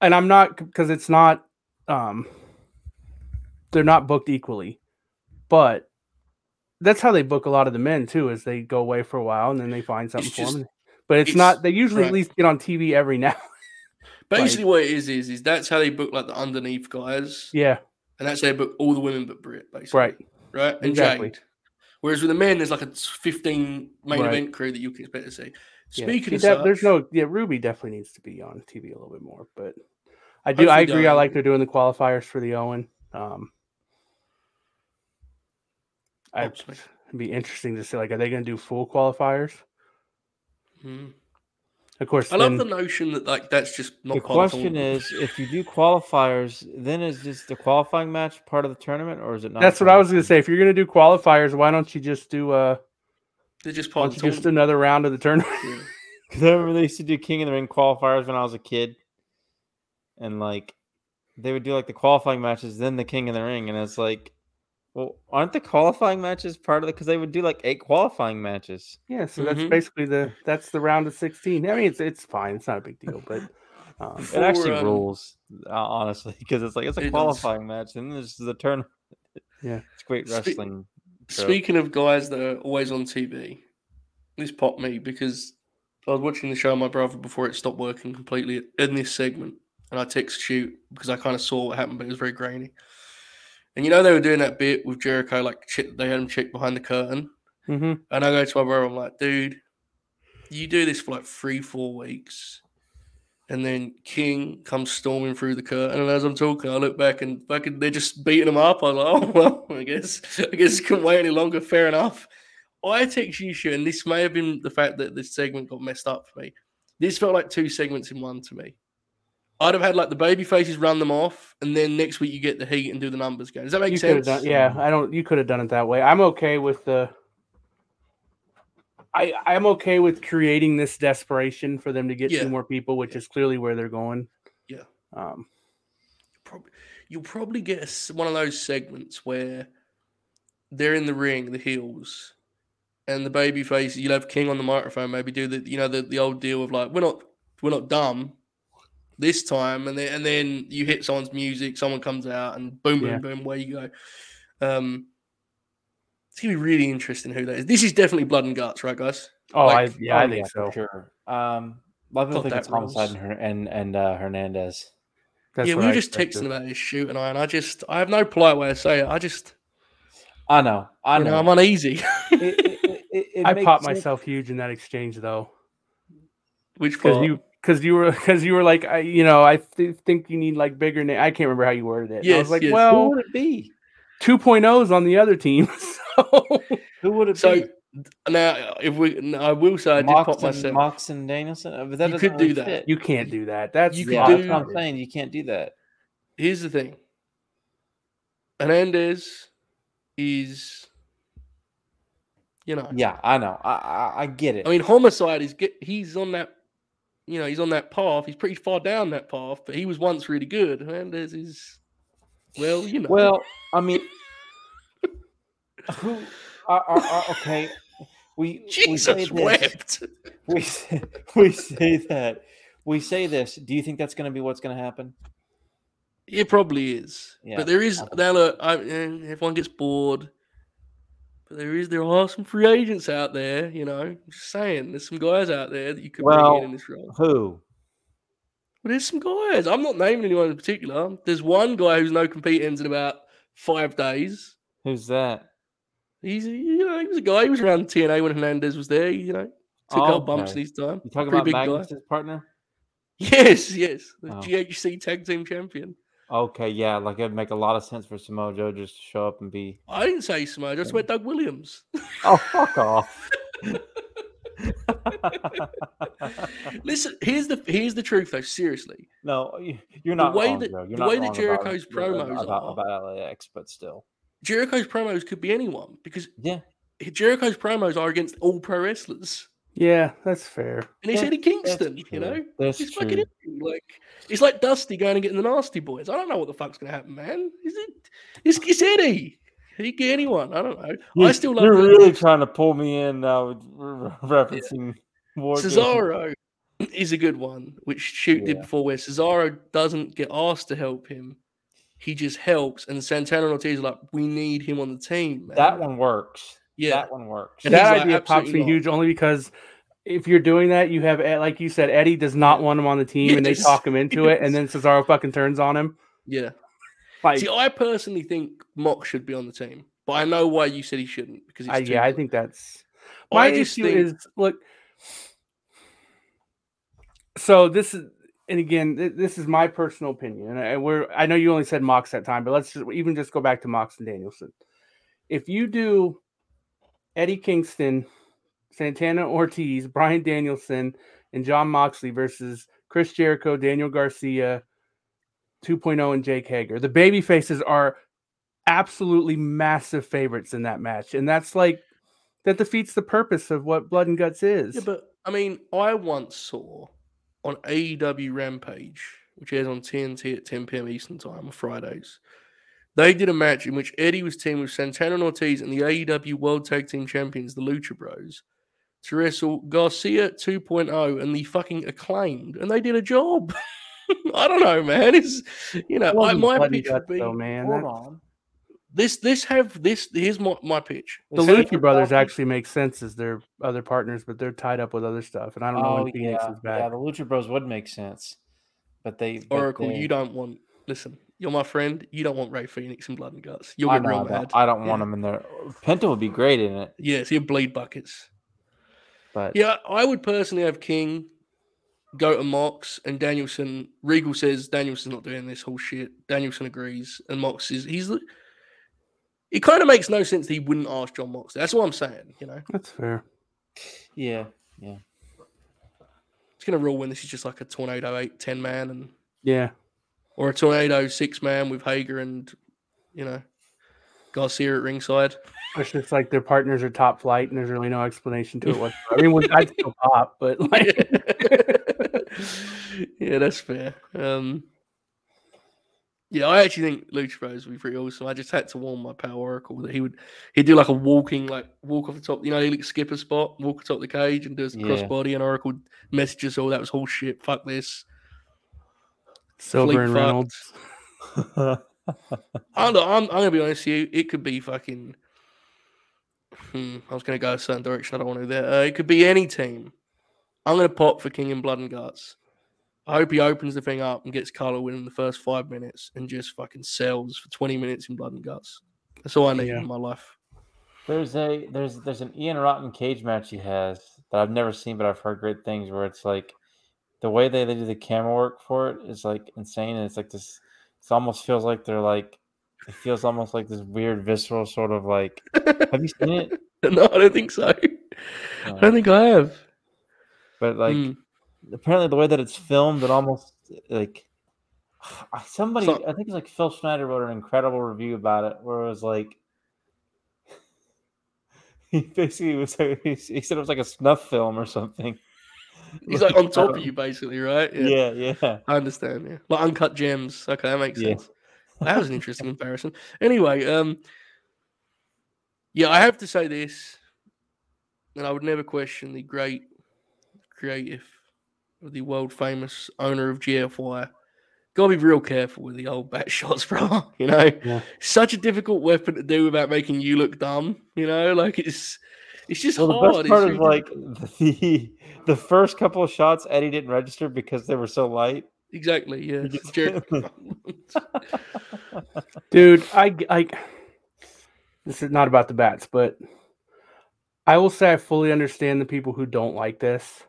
and I'm not because it's not. um They're not booked equally, but that's how they book a lot of the men too. Is they go away for a while and then they find something it's for them. But it's, it's, not. They usually right. at least get on TV every now. Basically, like, what it is is is that's how they book like the underneath guys. Yeah, and that's how they book all the women but Britt, basically. Right. Right. And exactly. Jade. Whereas with the men, there's like a 15 main right. event crew that you can expect to see. Speaking yeah. of such, there's no yeah, Ruby definitely needs to be on TV a little bit more, but I do I agree. I like they're doing the qualifiers for the Owen. Um, I'd be interesting to see like are they going to do full qualifiers? Hmm. Of course, I love the notion that like that's just not. The question is, if you do qualifiers, then is just the qualifying match part of the tournament, or is it not? That's what I was going to say. If you're going to do qualifiers, why don't you just do uh? They just part just another round of the tournament. Because I remember they used to do King of the Ring qualifiers when I was a kid, and like they would do like the qualifying matches, then the King of the Ring, and it's like well, aren't the qualifying matches part of it? Because they would do like eight qualifying matches. Yeah, so that's mm-hmm. basically the that's the round of sixteen. I mean, it's it's fine. It's not a big deal, but um, it actually um, rules honestly because it's like it's a it qualifying does. match and this is a turn. Yeah, it's great wrestling. Spe- speaking of guys that are always on TV, this popped me because I was watching the show with my brother before it stopped working completely in this segment, and I text shoot because I kind of saw what happened, but it was very grainy. And you know they were doing that bit with Jericho, like they had him check behind the curtain. Mm-hmm. And I go to my brother, I'm like, dude, you do this for like three, four weeks, and then King comes storming through the curtain. And as I'm talking, I look back and fucking they're just beating him up. I'm like, oh well, I guess I guess couldn't wait any longer. Fair enough. I text you, and this may have been the fact that this segment got messed up for me. This felt like two segments in one to me. I'd have had like the baby faces run them off, and then next week you get the heat and do the numbers game. Does that make you sense? Done, yeah, I don't. You could have done it that way. I'm okay with the. I I'm okay with creating this desperation for them to get yeah. two more people, which yeah. is clearly where they're going. Yeah. Um. Probably, you'll probably get a, one of those segments where they're in the ring, the heels, and the baby faces. You'll have King on the microphone, maybe do the you know the, the old deal of like we're not we're not dumb this time, and then and then you hit someone's music, someone comes out, and boom, boom, yeah. boom, where you go. Um, it's gonna be really interesting who that is. This is definitely blood and guts, right, guys? Oh, like, I, yeah, I think so. Sure. Um, a lot of people think it's homicide and and, and uh, Hernandez. That's yeah, we were I just texting about this shoot, and I and I just I have no polite way to say it. I just I know, I know, know I'm uneasy. it, it, it, I popped sense. myself huge in that exchange, though. Which because you because you were because you were like I, you know I th- think you need like bigger name. I can't remember how you worded it. Yes, I was like, yes. well, who would it be? 2.0s on the other team. So who would it so, be? Now, if we, I will say, I did Mox pop myself. Mox and Danielson, uh, but that you could do that. Fit. You can't do that. That's you yeah, do, that's what I'm saying. You can't do that. Here's the thing. Hernandez is, you know. Yeah, I know. I, I, I get it. I mean, homicide is get. He's on that you know, he's on that path. He's pretty far down that path, but he was once really good. And there's his, well, you know. Well, I mean, who are, are, are, okay? We Jesus we say wept. This, we say, we say that we say this. Do you think that's going to be what's going to happen? It probably is. Yeah, but there is now. Look, I, eh, everyone gets bored. But there is there are some free agents out there, you know. I'm just saying, there's some guys out there that you could well, bring in in this role. Who? Well, there's some guys. I'm not naming anyone in particular. There's one guy who's no compete ends in about five days. Who's that? He's you know he was a guy. He was around TNA when Hernandez was there. You know, took oh, okay. bumps this time. You talking Pretty about Magnus' partner? Yes, yes, the oh. GHC Tag Team Champion. Okay, yeah, like it'd make a lot of sense for Samoa Joe just to show up and be. I didn't say Samoa. I just went Doug Williams. oh, fuck off. Listen, here's the here's the truth though. Seriously, no, you're not the way wrong, that the way that Jericho's about, uh, promos about, are, about LAX, but still, Jericho's promos could be anyone because yeah, Jericho's promos are against all pro wrestlers. Yeah, that's fair. And he's Yeah, Eddie Kingston, you know. That's He's true. fucking everything. like it's like Dusty going and getting the Nasty Boys. I don't know what the fuck's gonna happen, man. Is it? It's, it's Eddie. He can get anyone. I don't know. I still love You're the- really trying to pull me in now, with re- referencing War Games. Cesaro is a good one, which Shoot did before, where Cesaro doesn't get asked to help him. He just helps, and Santana and Ortiz are like, "We need him on the team." Man. That one works. Yeah, That one works. And he's that like, idea pops "Absolutely me huge only because if you're doing that, you have eh, like you said, Eddie does not want him on the team, and they talk him into it, and then Cesaro fucking turns on him. yeah. Like, See, I personally think Mox should be on the team, but I know why you said he shouldn't because it's I, too yeah, I think that's I my just issue think- is look. So this is, and again, this is my personal opinion, and I- we're I know you only said Mox that time, but let's just even just go back to Mox and Danielson. If you do Eddie Kingston, Santana Ortiz, Bryan Danielson, and John Moxley versus Chris Jericho, Daniel Garcia, 2.0, and Jake Hager, the baby faces are absolutely massive favorites in that match, and that's like that defeats the purpose of what Blood and Guts is. Yeah, but I mean, I once saw on AEW Rampage, which airs on TNT at 10 p.m. Eastern Time on Fridays. They did a match in which Eddie was teamed with Santana and Ortiz and the AEW World Tag Team Champions, the Lucha Bros, to wrestle Garcia 2.0 and the fucking acclaimed, and they did a job. I don't know, man. It's you know, I, my pitch would be though, man. Hold on. this. This have this. Here's my my pitch. the Instead Lucha Brothers talking- actually make sense as their other partners, but they're tied up with other stuff, and I don't know Oh when Fenix yeah, is back. yeah. The Lucha Bros would make sense, but they but Oracle, they- you don't want. Listen, you're my friend. You don't want Rey Fenix and Blood and Guts. You'll I, get know, real I mad. don't, I don't want Yeah. them in there. Penta would be great in it, Yes, he'll bleed buckets. but Yeah, I would personally have King go to Mox and Danielson. Regal says Danielson's not doing this whole shit. Danielson agrees, and Mox is he's. It kind of makes no sense that he wouldn't ask John Mox. That's what I'm saying. You know, That's fair. yeah, yeah. it's gonna rule when this is just like a tornado eight ten man and Yeah, or a tornado six man with Hager and you know Garcia at ringside. it's just like their partners are top flight, and there's really no explanation to it whatsoever. I mean, well, I'd still pop, but like, yeah, that's fair. Um, yeah, I actually think Lucha Bros would be pretty awesome. I just had to warn my power oracle that he would he'd do like a walking like walk off the top, you know, he like skip a spot, walk atop the cage and does the Yeah. crossbody and Oracle messages all that was whole shit. Fuck this. Silver Fleet and fucked. Reynolds. I'm, I'm, I'm gonna be honest with you. It could be fucking. Hmm, I was gonna go a certain direction. I don't want to do that. Uh, it could be any team. I'm gonna pop for King and Blood and Guts. I hope he opens the thing up and gets color within the first five minutes and just fucking sells for 20 minutes in Blood and Guts. That's all I need Yeah. in my life. There's a there's there's an Ian Rotten cage match he has that I've never seen, but I've heard great things. Where it's like the way they, they do the camera work for it is like insane, and it's like this. It almost feels like they're like it feels almost like this weird visceral sort of like. Have you seen it? no, I don't think so. I don't think I have. But like Hmm. apparently the way that it's filmed, it almost like somebody So- I think it's like Phil Schneider wrote an incredible review about it, where it was like he basically was he said it was like a snuff film or something. He's like on top of you, basically, right? Yeah, yeah. I understand. Yeah, like uncut gems. Okay, that makes Yeah. sense. That was an interesting comparison. Anyway, um, yeah, I have to say this, and I would never question the great creative, the world famous owner of GFY. Got to be real careful with the old bat shots, bro. You know, Yeah. such a difficult weapon to do without making you look dumb. You know, like it's it's just Well, the hard. best part It's is really like the the first couple of shots Eddie didn't register because they were so light. Exactly. Yeah. Dude, I, I, this is not about the bats, but I will say I fully understand the people who don't like this.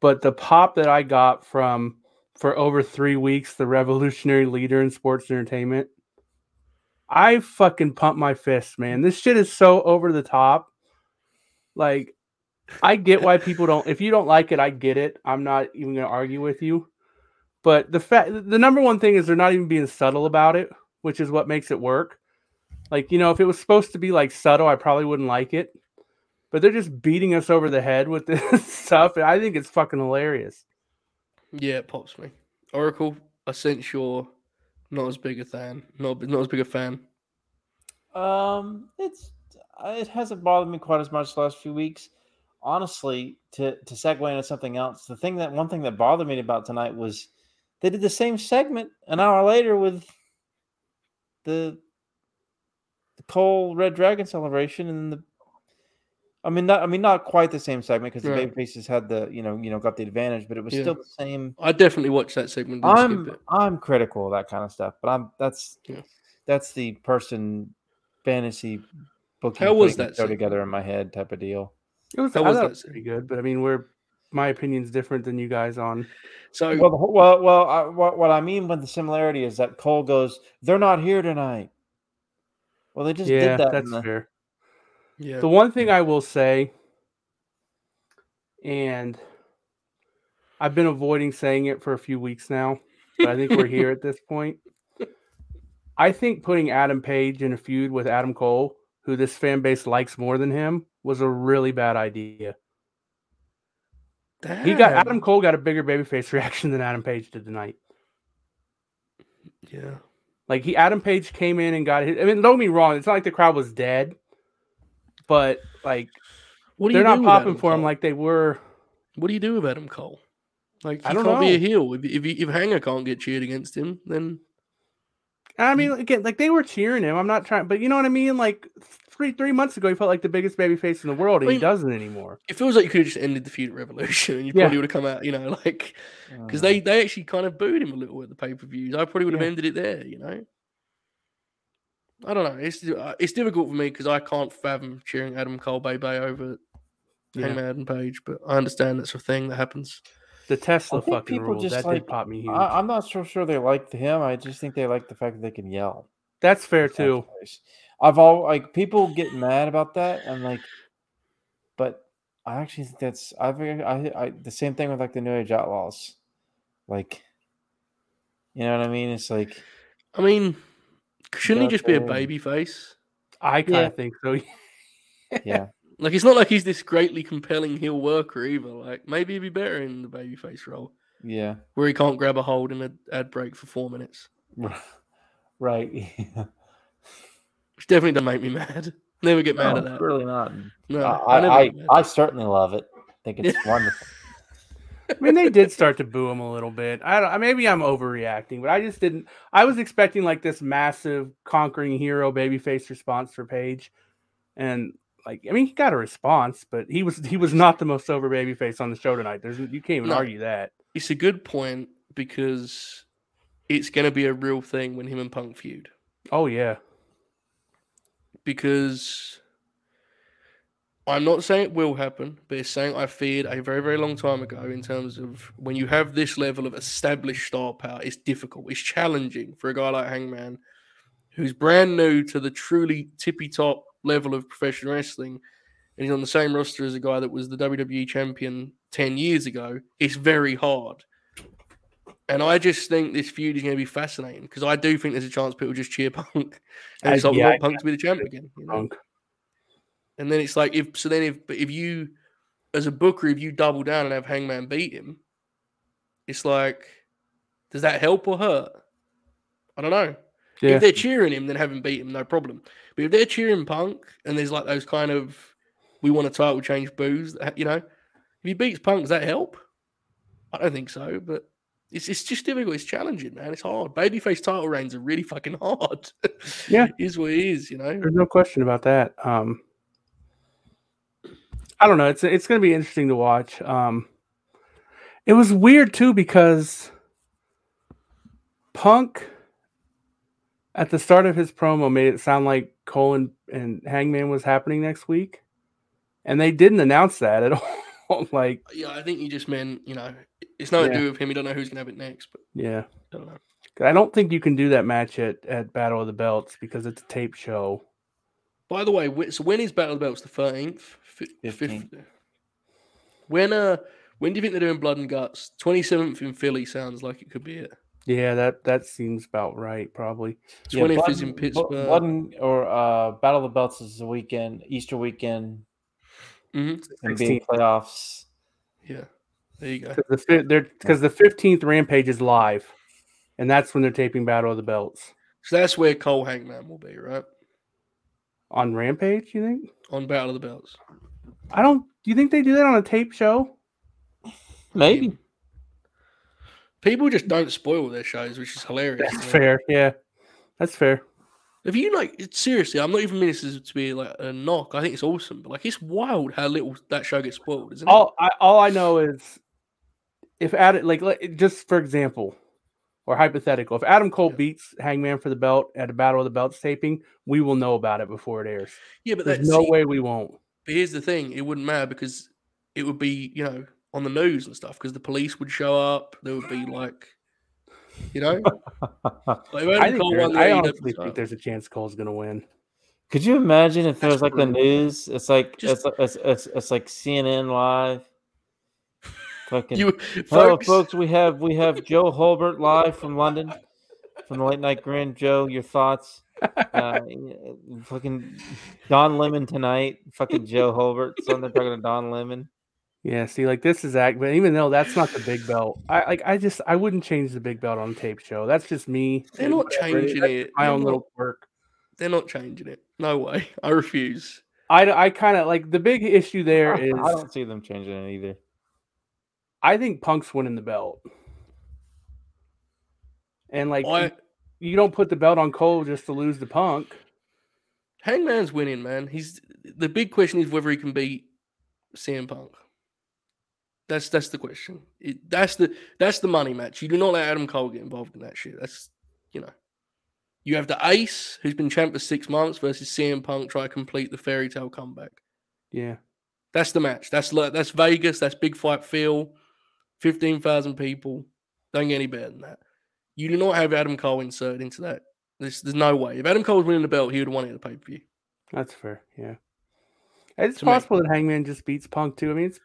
But the pop that I got from for over three weeks, the revolutionary leader in sports entertainment, I fucking pump my fist, man. This shit is so over the top. Like, I get why people don't. If you don't like it, I get it. I'm not even going to argue with you. But the fact, the number one thing is they're not even being subtle about it, which is what makes it work. Like you know, if it was supposed to be like subtle, I probably wouldn't like it. But they're just beating us over the head with this stuff. And I think it's fucking hilarious. Yeah, it pops me. Oracle, I sense you're not as big a fan. Not not as big a fan. Um, it's Uh, it hasn't bothered me quite as much the last few weeks honestly, to to segue into something else, the thing that one thing that bothered me about tonight was they did the same segment an hour later with the the Cole Red Dragon celebration and the I mean, not I mean, not quite the same segment because the baby faces had the you know you know got the advantage, but it was yeah. still the same. I definitely watched that segment. I'm I'm critical of that kind of stuff, but I'm that's yeah. that's the person fantasy booking. How was that show together in my head type of deal? It was, that was, was pretty good, but I mean, we're my opinion's different than you guys on. So well, well, well. I, what what I mean with the similarity is that Cole goes, "They're not here tonight." Well, they just yeah, did that. That's the... fair. Yeah. The one thing I will say, and I've been avoiding saying it for a few weeks now, but I think we're here at this point. I think putting Adam Page in a feud with Adam Cole, who this fan base likes more than him, was a really bad idea. Damn. He got Adam Cole got a bigger babyface reaction than Adam Page did tonight. Yeah. Like he Adam Page came in and got hit. I mean, don't get me wrong, it's not like the crowd was dead, but like they're not popping for Cole? him like they were. What do you do with Adam Cole? Like he I don't can't know. be a heel. If if, if Hanger can't get cheered against him, then I mean, again, like they were cheering him. I'm not trying, but you know what I mean. Like three three months ago, he felt like the biggest baby face in the world, and I mean, he doesn't anymore. It feels like you could have just ended the feud at Revolution, and you probably yeah. would have come out, you know, like because uh, they they actually kind of booed him a little at the pay per views. I probably would have yeah. ended it there, you know. I don't know. It's uh, it's difficult for me because I can't fathom cheering Adam Cole Bay Bay over yeah. Hangman Page, but I understand that's a thing that happens. The Tesla fucking people rules. Just that like, did pop me huge. I, am not so sure they like him. I just think they like the fact that they can yell. That's fair too. I've all like people get mad about that, and like, but I actually think that's I think I, I the same thing with like the New Age Outlaws, like, you know what I mean? It's like, I mean, shouldn't he just be a baby face? I kind of yeah. think so. yeah. Like it's not like he's this greatly compelling heel worker either. Like maybe he'd be better in the babyface role. Yeah. Where he can't grab a hold in an ad break for four minutes. Right. Which definitely doesn't make me mad. Never get mad no, at that. Really not. No, I I, I, I, certainly love it. I think it's wonderful. I mean, they did start to boo him a little bit. I don't. Maybe I'm overreacting, but I just didn't. I was expecting like this massive conquering hero babyface response for Page, and like I mean, he got a response, but he was he was not the most over babyface on the show tonight. There's you can't even no, argue that. It's a good point because it's going to be a real thing when him and Punk feud. Oh yeah, because I'm not saying it will happen, but it's saying I feared a very, very long time ago in terms of when you have this level of established star power, it's difficult, it's challenging for a guy like Hangman, who's brand new to the truly tippy top level of professional wrestling, and he's on the same roster as a guy that was the WWE champion 10 years ago. It's very hard. And I just think this feud is going to be fascinating because I do think there's a chance people just cheer Punk and it's like yeah, Punk to be the champ again. You know? Punk. And then it's like if so then if if you as a booker if you double down and have Hangman beat him, it's like does that help or hurt? I don't know. Yeah. If they're cheering him, then have him beat him, no problem. But if they're cheering Punk and there's like those kind of we want a title change boos, you know, if he beats Punk, does that help? I don't think so, but it's, it's just difficult. It's challenging, man. It's hard. Babyface title reigns are really fucking hard. Yeah, is what it is. You know, there's no question about that. Um, I don't know. It's it's going to be interesting to watch. Um, it was weird too because Punk at the start of his promo made it sound like Cole and, and Hangman was happening next week, and they didn't announce that at all. like, yeah, I think he just meant you know it's nothing yeah. to do with him. You don't know who's gonna have it next. But yeah, I don't know. I don't think you can do that match at, at Battle of the Belts because it's a tape show. By the way, so when is Battle of the Belts? The thirteenth, fifteenth. When uh, when do you think they're doing Blood and Guts? Twenty seventh in Philly sounds like it could be it. Yeah, that that seems about right. Probably twentieth yeah, is in Pittsburgh. Blood or uh, Battle of the Belts is the weekend, Easter weekend, mm-hmm. NBA playoffs. Yeah, there you go. Because the because the fifteenth Rampage is live, and that's when they're taping Battle of the Belts. So that's where Cole Hangman will be, right? On Rampage, you think? On Battle of the Belts. I don't. Do you think they do that on a tape show? Maybe. People just don't spoil their shows, which is hilarious. That's fair. Yeah, that's fair. If you like, seriously, I'm not even meaning this to be like a knock. I think it's awesome, but like it's wild how little that show gets spoiled, isn't all, it? I, all I know is if Adam, like, like, just for example, or hypothetical, if Adam Cole yeah. beats Hangman for the belt at a Battle of the Belts taping, we will know about it before it airs. Yeah, but there's no way we won't. But here's the thing: it wouldn't matter because it would be, you know, on the news and stuff because the police would show up. There would be like, you know, like I, think I honestly think there's a chance Cole's going to win. Could you imagine if there was like the news? It's like Just, it's, it's, it's it's like CNN live. Fucking, you, hello, folks. folks. We have we have Joe Holbert live from London, from the late night grin. Joe, your thoughts? Uh, fucking Don Lemon tonight. Fucking Joe Holbert. So they're talking to Don Lemon. Yeah, see, like this is act, but even though that's not the big belt, I like I just I wouldn't change the big belt on tape show. That's just me. They're not changing it. My they're own not, little quirk. They're not changing it. No way. I refuse. I, I kind of like the big issue there I, is I don't see them changing it either. I think Punk's winning the belt, and like I, you don't put the belt on Cole just to lose the Punk. Hangman's winning, man. He's the big question is whether he can beat CM Punk. That's that's the question. It, that's the that's the money match. You do not let Adam Cole get involved in that shit. That's you know. You have the Ace, who's been champ for six months, versus CM Punk try to complete the fairy tale comeback. Yeah, that's the match. That's that's Vegas. That's big fight feel. Fifteen thousand people. Don't get any better than that. You do not have Adam Cole inserted into that. There's, there's no way. If Adam Cole was winning the belt, he would have won it at the pay per view. That's fair. Yeah, it's possible me. that Hangman just beats Punk too. I mean, it's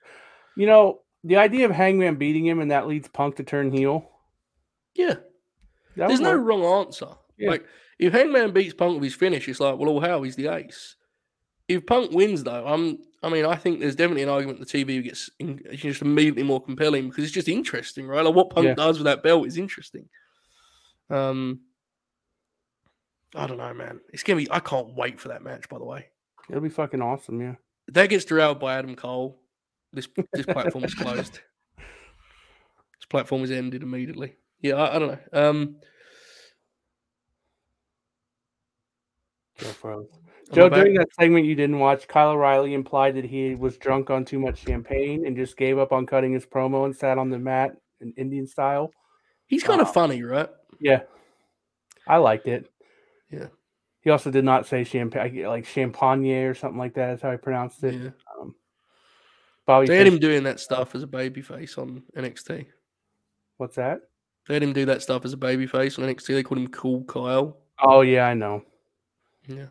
you know the idea of Hangman beating him and that leads Punk to turn heel. Yeah, there's no work. wrong answer. Yeah. Like if Hangman beats Punk with his finish, it's like, well, oh, how he's the ace. If Punk wins, though, I'm. I mean, I think there's definitely an argument the TV gets in, just immediately more compelling because it's just interesting, right? Like what Punk yeah. does with that belt is interesting. Um, I don't know, man. It's gonna be. I can't wait for that match. By the way, it'll be fucking awesome. Yeah. that gets derailed by Adam Cole, this this platform is closed. This platform is ended immediately. Yeah, I, I don't know. Um, Joe, Joe during that segment you didn't watch, Kyle O'Reilly implied that he was drunk on too much champagne and just gave up on cutting his promo and sat on the mat in Indian style. He's kind of uh, funny, right? Yeah, I liked it. Yeah. He also did not say champagne, like champagne or something like that. That's how I pronounced it. Yeah. Bobby they had him doing that stuff as a babyface on NXT. What's that? They had him do that stuff as a babyface on NXT. They called him Cool Kyle. Oh yeah, I know. Yeah.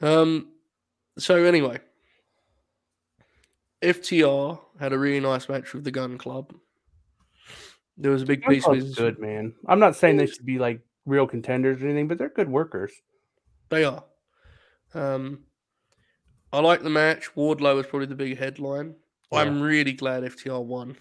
Um. So anyway, FTR had a really nice match with the Gun Club. There was a big Gun piece. of good man. I'm not saying they should be like real contenders or anything, but they're good workers. They are. Um. I like the match. Wardlow was probably the big headline. Yeah. I'm really glad FTR won.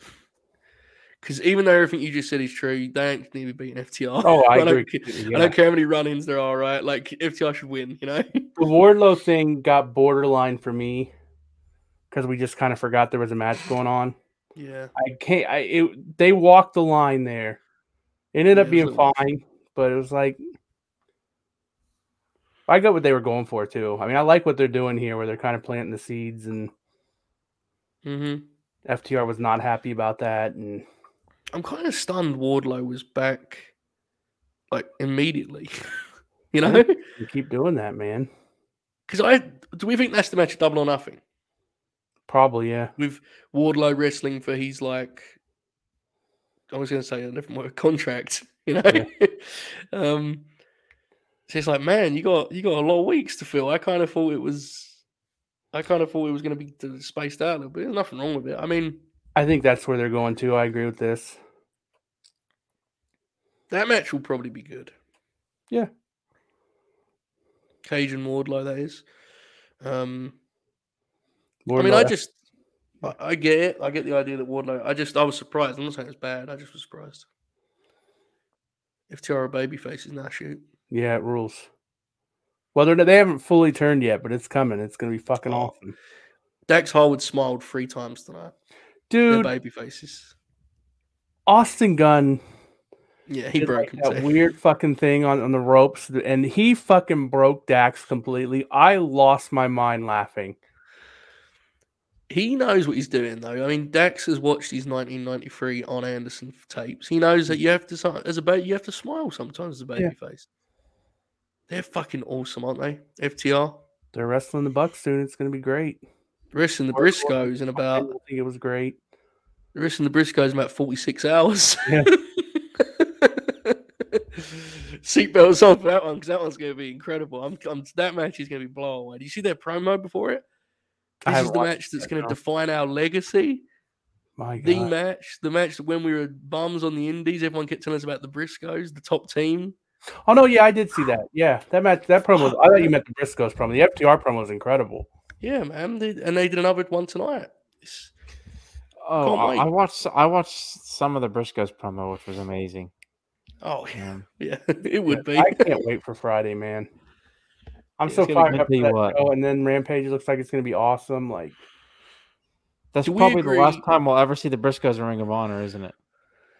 Because even though everything you just said is true, they ain't need to beat an FTR. Oh, I, I agree. Don't, yeah. I don't care how many run-ins there are, right? Like FTR should win, you know. the Wardlow thing got borderline for me because we just kind of forgot there was a match going on. Yeah, I can't. I it, they walked the line there. It ended yeah, up being fine, but it was like I got what they were going for too. I mean, I like what they're doing here, where they're kind of planting the seeds, and mm-hmm. FTR was not happy about that. And I'm kind of stunned Wardlow was back like immediately. you know, you keep doing that, man. Because I do we think that's the match of double or nothing? Probably, yeah. With Wardlow wrestling for his like, I was going to say a different word, contract. You know, yeah. um, so it's like, man, you got you got a lot of weeks to fill. I kind of thought it was I kind of thought it was going to be spaced out a little bit. There's nothing wrong with it. I mean, I think that's where they're going to. I agree with this. That match will probably be good. Yeah. And Wardlow, that is. Um, Wardlow. I mean, I just, I, I, get it. I get the idea that Wardlow. I just, I was surprised. I'm not saying it's bad. I just was surprised. If Tiara Babyface is now shoot. Yeah, it rules. Well, they're, they haven't fully turned yet, but it's coming. It's going to be fucking oh. awesome. Dax Harwood smiled three times tonight. Dude. baby faces. Austin Gunn. Yeah, he broke like that weird fucking thing on, on the ropes, and he fucking broke Dax completely. I lost my mind laughing. He knows what he's doing, though. I mean, Dax has watched his 1993 Arn Anderson tapes. He knows that you have to, as a baby, you have to smile sometimes as a baby yeah. face. They're fucking awesome, aren't they? FTR. They're wrestling the Bucks soon. It's going to be great. Wrestling the Briscoes in about. I think it was great. Wrestling the Briscoes in about 46 hours. Yeah. Seatbelts on for that one because that one's going to be incredible. I'm, I'm, that match is going to be blow away. Do you see their promo before it? This is the match that's going to define our legacy. My God. The match, the match that when we were bums on the Indies, everyone kept telling us about the Briscoes, the top team. Oh no, yeah, I did see that. Yeah, that match, that promo. I thought you meant the Briscoes promo. The FTR promo was incredible. Yeah, man. They, and they did another one tonight. It's, oh, I, I, watched. I watched some of the Briscoes promo, which was amazing. Oh yeah, yeah, it would be. I can't wait for Friday, man. I'm so fired up for that what? show, and then Rampage looks like it's going to be awesome. Like that's probably the last time we'll ever see the Briscoes in Ring of Honor, isn't it?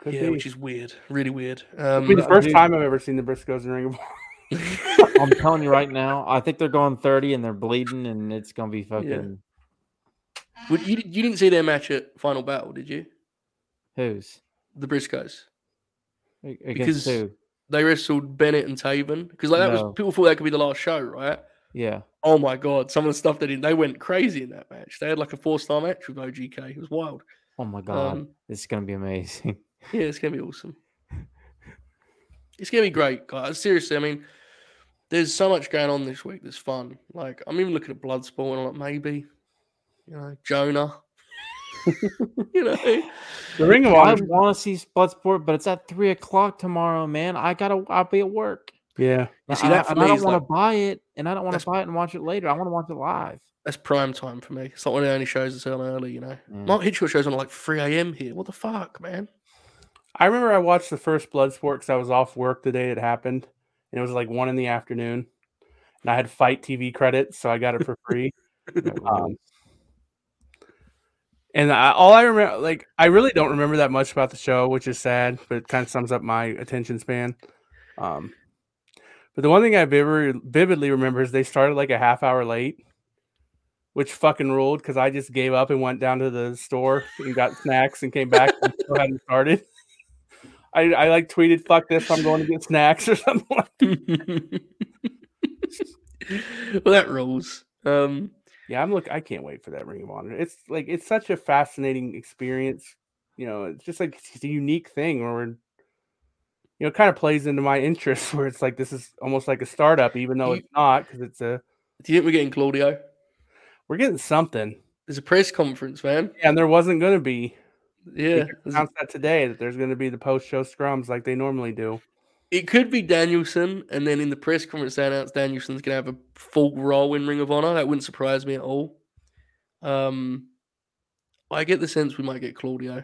Could yeah, be. which is weird, really weird. Um, be the first dude, time I've ever seen the Briscoes in Ring of Honor. I'm telling you right now, I think they're going 30 and they're bleeding, and it's gonna be fucking. Yeah. Well, you you didn't see their match at Final Battle, did you? Who's the Briscoes? Against because who? they wrestled Bennett and Taven because like that no. was people thought that could be the last show, right? Yeah. Oh my god, some of the stuff they did, they went crazy in that match. They had like a four star match with OGK. It was wild. Oh my god, um, this is gonna be amazing. Yeah, it's gonna be awesome. It's gonna be great, guys. Seriously, I mean, there's so much going on this week that's fun. Like, I'm even looking at Bloodsport and I'm like, maybe, you know, Jonah. you know, the Ring of Honor. I want to see Bloodsport, but it's at three o'clock tomorrow, man. I gotta, I'll be at work. Yeah, see, I, I, don't want to buy it, and I don't want to buy it and watch it later. I want to watch it live. That's prime time for me. It's not one of the only shows that's on early, you know. Mm. Mark Hitchcock shows on like 3 a.m. here. What the fuck, man? I remember I watched the first Bloodsport because I was off work the day it happened, and it was like one in the afternoon, and I had FITE TV credits, so I got it for free. um, and I, all I remember, like, I really don't remember that much about the show, which is sad, but it kind of sums up my attention span. Um, but the one thing I vividly, vividly remember is they started like a half hour late, which fucking ruled because I just gave up and went down to the store and got snacks and came back and still hadn't started. I, I like tweeted, "Fuck this! I'm going to get snacks" or something. Like that. well, that rules. Um, yeah, I'm look. I can't wait for that Ring of Honor. It's like it's such a fascinating experience. You know, it's just like it's a unique thing where we're, you know, it kind of plays into my interest where it's like this is almost like a startup, even though you, it's not because it's a. Do you think we're getting Claudio? We're getting something. There's a press conference, man. Yeah, and there wasn't going to be. Yeah, announced that today that there's going to be the post-show scrums like they normally do. It could be Danielson, and then in the press conference they announced Danielson's going to have a full role in Ring of Honor. That wouldn't surprise me at all. Um, I get the sense we might get Claudio.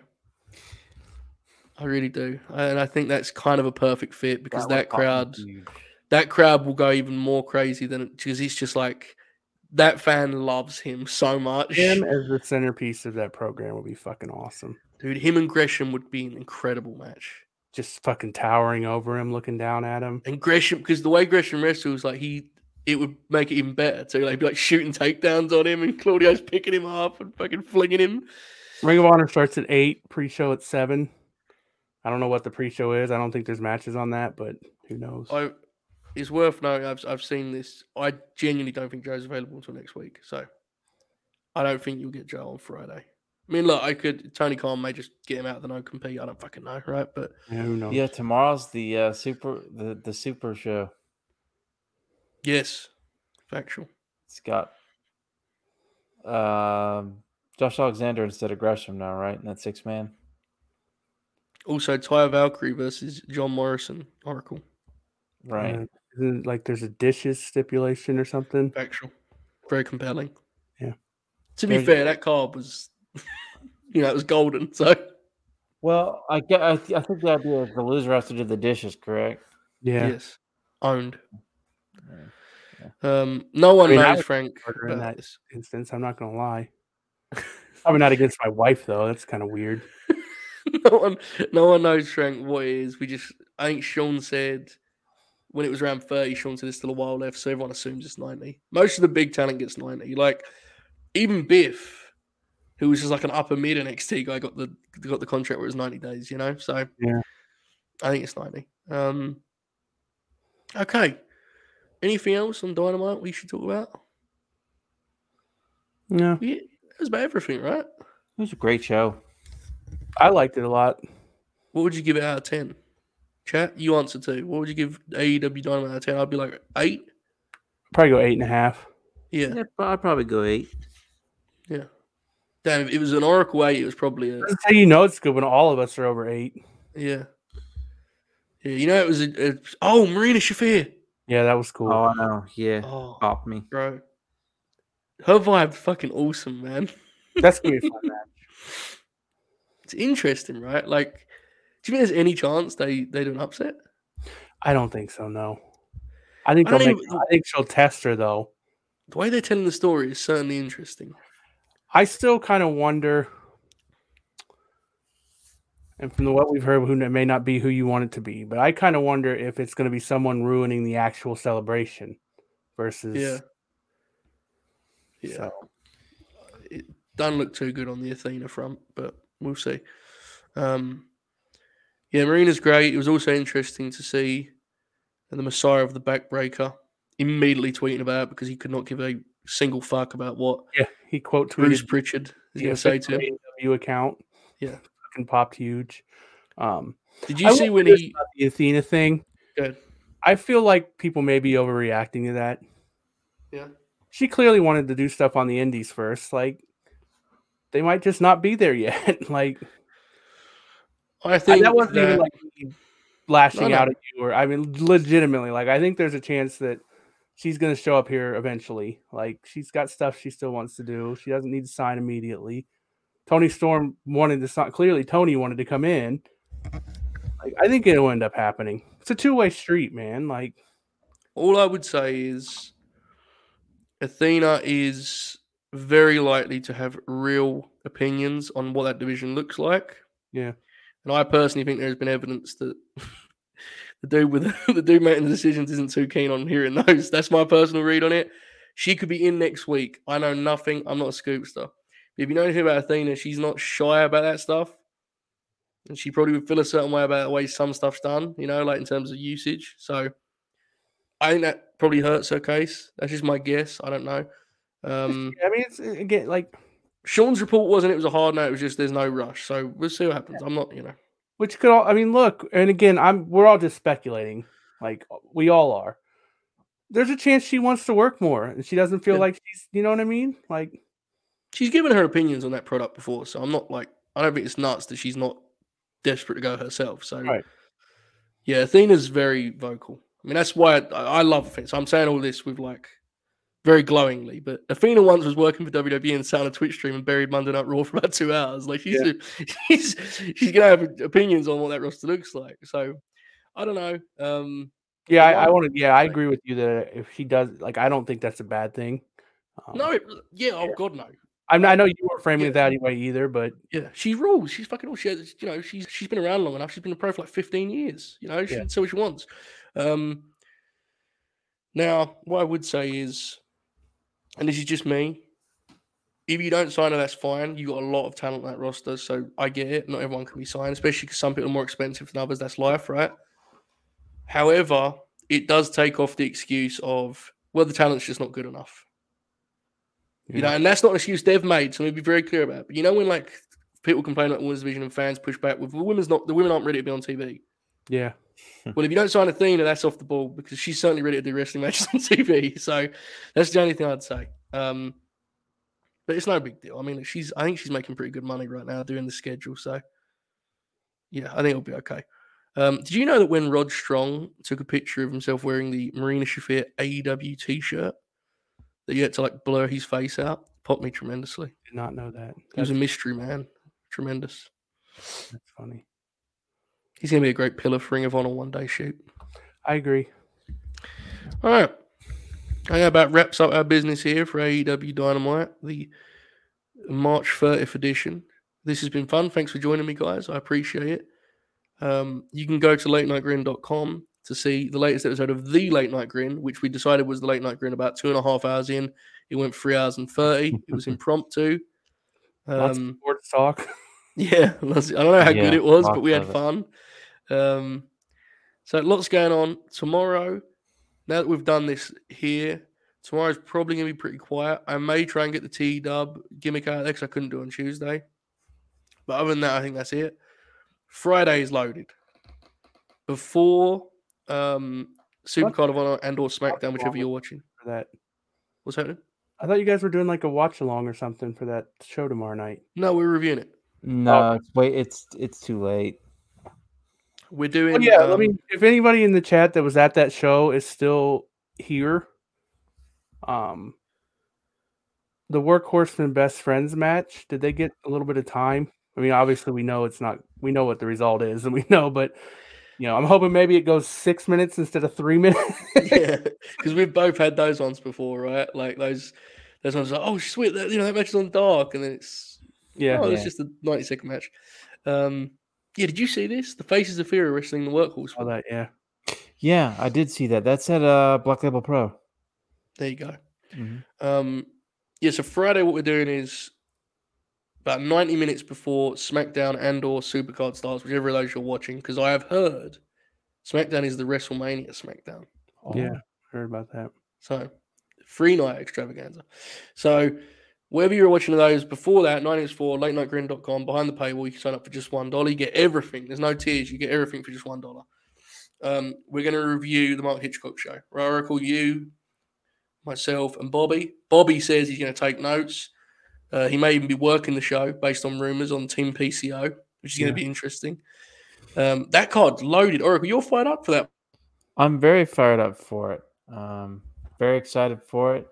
I really do, and I think that's kind of a perfect fit because that, that crowd, that crowd will go even more crazy than because he's just like that fan loves him so much. Him as the centerpiece of that program would be fucking awesome. Dude, him and Gresham would be an incredible match. Just fucking towering over him, looking down at him. And Gresham, because the way Gresham wrestles, like he, it would make it even better. So like, be like shooting takedowns on him, and Claudio's picking him up and fucking flinging him. Ring of Honor starts at eight, pre-show at seven. I don't know what the pre-show is. I don't think there's matches on that, but who knows? I, it's worth knowing. I've I've seen this. I genuinely don't think Joe's available until next week. So I don't think you'll get Joe on Friday. I mean, look, I could. Tony Khan may just get him out of the no compete. I don't fucking know, right? But yeah, who knows? Yeah, tomorrow's the uh, super the the super show. Yes, factual. It's got uh, Josh Alexander instead of Gresham now, right? In that six man. Also, Taya Valkyrie versus John Morrison, Oracle. Right. Uh, like there's a dishes stipulation or something. Factual. Very compelling. Yeah. To be there's... fair, that card was, you know, it was golden. So. Well, I get. I, th- I think the idea is the loser has to do the dishes, correct? Yeah. Yes. Owned. Um, no one I mean, knows Frank in that this. instance. I'm not gonna lie. Probably not against my wife though. That's kind of weird. no one, no one knows Frank what it is. We just, I think Sean said when it was around 30, Sean said there's still a while left, so everyone assumes it's 90. Most of the big talent gets 90. Like even Biff, who was just like an upper mid NXT guy, got the got the contract where it was 90 days. You know, so yeah, I think it's 90. Um, okay. Anything else on Dynamite we should talk about? No. Yeah, it was about everything, right? It was a great show. I liked it a lot. What would you give it out of 10? Chat, you answer too. What would you give AEW Dynamite out of 10? I'd be like 8. Probably go 8.5. Yeah. yeah. I'd probably go 8. Yeah. Damn, if it was an Oracle 8, it was probably a. That's how you know it's good when all of us are over 8. Yeah. Yeah, you know, it was a. a oh, Marina Shafir. Yeah, that was cool. Oh, I know. Yeah. Oh, Pop me. Bro. Her vibe fucking awesome, man. That's gonna be fun match. It's interesting, right? Like, do you think there's any chance they they do an upset? I don't think so. No. I think I, make, even, I think she'll test her though. The way they're telling the story is certainly interesting. I still kind of wonder, and from the, what we've heard, who may not be who you want it to be, but I kind of wonder if it's going to be someone ruining the actual celebration versus yeah yeah. So. It doesn't look too good on the Athena front, but we'll see. Um, yeah, Marina's great. It was also interesting to see the Messiah of the Backbreaker immediately tweeting about it because he could not give a single fuck about what. Yeah, he quote tweeted Bruce Pritchard is going to say to him. AW account. Yeah, fucking popped huge. Um, Did you I see when he the Athena thing? Good. I feel like people may be overreacting to that. Yeah she clearly wanted to do stuff on the indies first. Like they might just not be there yet. like I think that wasn't that... even like lashing no, no. out at you, or I mean, legitimately. Like I think there's a chance that she's going to show up here eventually. Like she's got stuff she still wants to do. She doesn't need to sign immediately. Toni Storm wanted to sign. Clearly, Toni wanted to come in. Like I think it'll end up happening. It's a two way street, man. Like all I would say is Athena is very likely to have real opinions on what that division looks like. Yeah. And I personally think there's been evidence that the dude with the dude making the decisions isn't too keen on hearing those. That's my personal read on it. She could be in next week. I know nothing. I'm not a scoopster. But if you know anything about Athena, she's not shy about that stuff. And she probably would feel a certain way about the way some stuff's done, you know, like in terms of usage. So I think that probably hurts her case. That's just my guess. I don't know. Um, I mean, it's again like Sean's report wasn't. It was a hard no. It was just there's no rush. So we'll see what happens. I'm not, you know. Which could all. I mean, look, and again, I'm. We're all just speculating. Like we all are. There's a chance she wants to work more, and she doesn't feel yeah. like she's. You know what I mean? Like she's given her opinions on that product before, so I'm not like I don't think it's nuts that she's not desperate to go herself. So right. yeah, Athena's very vocal. I mean, that's why I, I love it. So I'm saying all this with like very glowingly. But Athena once was working for WWE and sat on a Twitch stream and buried Monday Night Raw for about two hours. Like she's yeah. she's she's gonna have opinions on what that roster looks like. So I don't know. Um, yeah, I, I want to. Yeah, I agree with you that if she does, like, I don't think that's a bad thing. Um, no, it, yeah, oh god, no. I, I know you weren't framing yeah. it that way either, but yeah, she rules. She's fucking all. She has, you know, she's she's been around long enough. She's been a pro for like fifteen years. You know, she yeah. can say what she wants. Um, now, what I would say is, and this is just me, if you don't sign her, that's fine. You got a lot of talent on that roster, so I get it. Not everyone can be signed, especially because some people are more expensive than others. That's life, right? However, it does take off the excuse of well, the talent's just not good enough. Yeah. You know, and that's not an excuse they've made. So let me be very clear about it. But you know, when like people complain about women's division and fans push back with the women's not the women aren't ready to be on TV. Yeah. Well, if you don't sign Athena, that's off the ball because she's certainly ready to do wrestling matches on TV. So that's the only thing I'd say. Um, but it's no big deal. I mean, she's I think she's making pretty good money right now doing the schedule. So yeah, I think it'll be okay. Um, did you know that when Rod Strong took a picture of himself wearing the Marina Shafir AEW T-shirt, that you had to like blur his face out? Popped me tremendously. Did not know that. He was a mystery man. Tremendous. That's funny. He's gonna be a great pillar for Ring of Honor one day. Shoot. I agree. All right. I That about wraps up our business here for AEW Dynamite, the March 30th edition. This has been fun. Thanks for joining me, guys. I appreciate it. Um, you can go to latenightgrin.com to see the latest episode of The Late Night Grin, which we decided was The Late Night Grin about two and a half hours in. It went three hours and 30. It was impromptu. Um, sports talk. Yeah, I don't know how yeah, good it was, but we had fun. Um, so lots going on tomorrow. Now that we've done this here, tomorrow's probably gonna be pretty quiet. I may try and get the T Dub gimmick out there because I couldn't do on Tuesday. But other than that, I think that's it. Friday is loaded. Before um Supercard of Honor and or SmackDown, whichever you're watching. For that. What's happening? I thought you guys were doing like a watch along or something for that show tomorrow night. No, we're reviewing it. No, oh. wait, it's it's too late. We're doing. Well, yeah, um, I mean, if anybody in the chat that was at that show is still here, um, the Workhorsemen best friends match, did they get a little bit of time? I mean, obviously, we know it's not. We know what the result is, and we know, but you know, I'm hoping maybe it goes six minutes instead of three minutes. yeah, because we've both had those ones before, right? Like those, those ones. Like, oh, sweet, that, you know, that match is on dark, and then it's yeah, oh, yeah. it's just a 90 second match. Um, yeah, did you see this? The Faces of Fear wrestling the Workhorse. Oh, that yeah, yeah, I did see that. That's at uh Black Label Pro. There you go. Mm-hmm. Um, yeah, so Friday, what we're doing is about 90 minutes before SmackDown and or Supercard starts, whichever of those you're watching, because I have heard SmackDown is the WrestleMania SmackDown. Oh. Yeah, heard about that. So free night extravaganza. So wherever you're watching those before that, 9x4, latenightgrin.com, behind the paywall, you can sign up for just one dollar. You get everything. There's no tiers, you get everything for just one dollar. Um, we're going to review the Mark Hitchcock show. Oracle, you, myself, and Bobby. Bobby says he's going to take notes. Uh, he may even be working the show based on rumors on Team PCO, which is going to be interesting. Um, that card's loaded. Oracle, you're fired up for that. I'm very fired up for it. Um, very excited for it.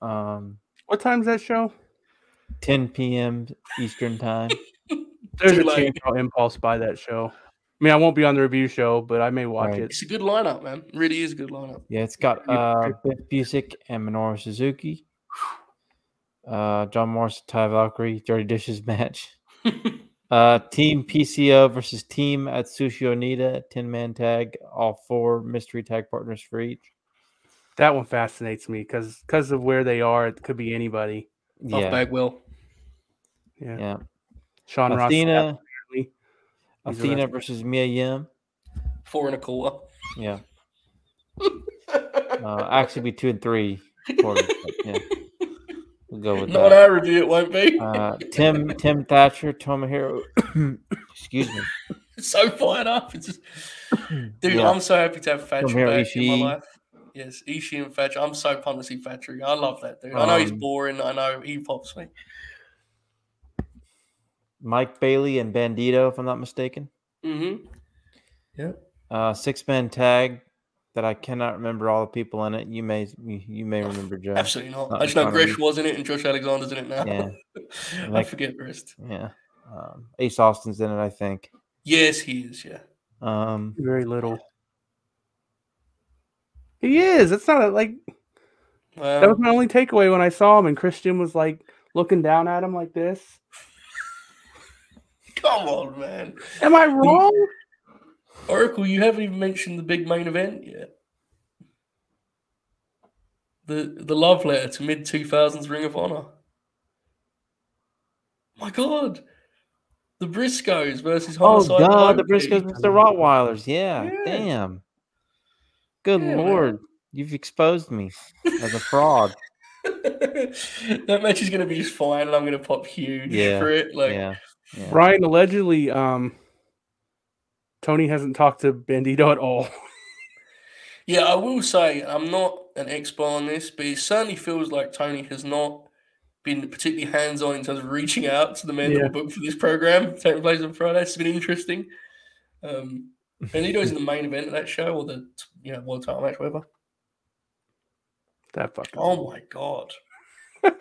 Um, what time's that show? 10 p.m. Eastern time. There's a chance I'll impulse by that show. I mean, I won't be on the review show, but I may watch right. it. It's a good lineup, man. It really is a good lineup. Yeah, it's got uh, Biff Busick and Minoru Suzuki. Uh, John Morris, Ty Valkyrie, Dirty Dishes match. uh, team PCO versus Team Atsushi Onita, 10 man tag, all four mystery tag partners for each. That one fascinates me because because of where they are, it could be anybody. Yeah. Buff Bagwell. Yeah. Yeah. Sean Athena, Ross. Athena versus Mia Yim. Four and a quarter. Yeah. uh, actually, be two and three quarters. yeah. We'll go with Not that. our review, it won't be. uh, Tim Tim Thatcher, Tomohiro. excuse me. so fired up. It's just, dude, yeah. I'm so happy to have Thatcher back Ishii. in my life. Yes, Ishii and Thatcher. I'm so pumped to see Thatcher. I love that dude. I know um, he's boring. I know he pops me. Mike Bailey and Bandido, if I'm not mistaken. Mm-hmm. Yeah. Uh, six man tag that I cannot remember all the people in it. You may you may remember Joe. Absolutely not. not I just know Gresh was in it and Josh Alexander's in it now. Yeah. I forget the rest. Yeah. Um, Ace Austin's in it, I think. Yes, he is. Yeah. Um, very little. He is. It's not a, like well, that was my only takeaway when I saw him, and Christian was like looking down at him like this. Come on, man. Am I wrong? Oracle, you haven't even mentioned the big main event yet. The the love letter to mid two thousands Ring of Honor. My God. The Briscoes versus oh, Homicide. Oh God, the Briscoes versus the Rottweilers. Yeah, yeah. damn. Good yeah, lord, you've exposed me as a fraud. that match is going to be just fine, and I'm going to pop huge yeah, for it. Like, yeah, yeah. Ryan allegedly, um, Tony hasn't talked to Bandido at all. yeah, I will say I'm not an expert on this, but it certainly feels like Tony has not been particularly hands on in terms of reaching out to the men yeah. that were booked for this program taking place on Friday. It's been interesting. Um, Benito's in the main event of that show or the you know world title match, whatever. That fucking. Oh my god.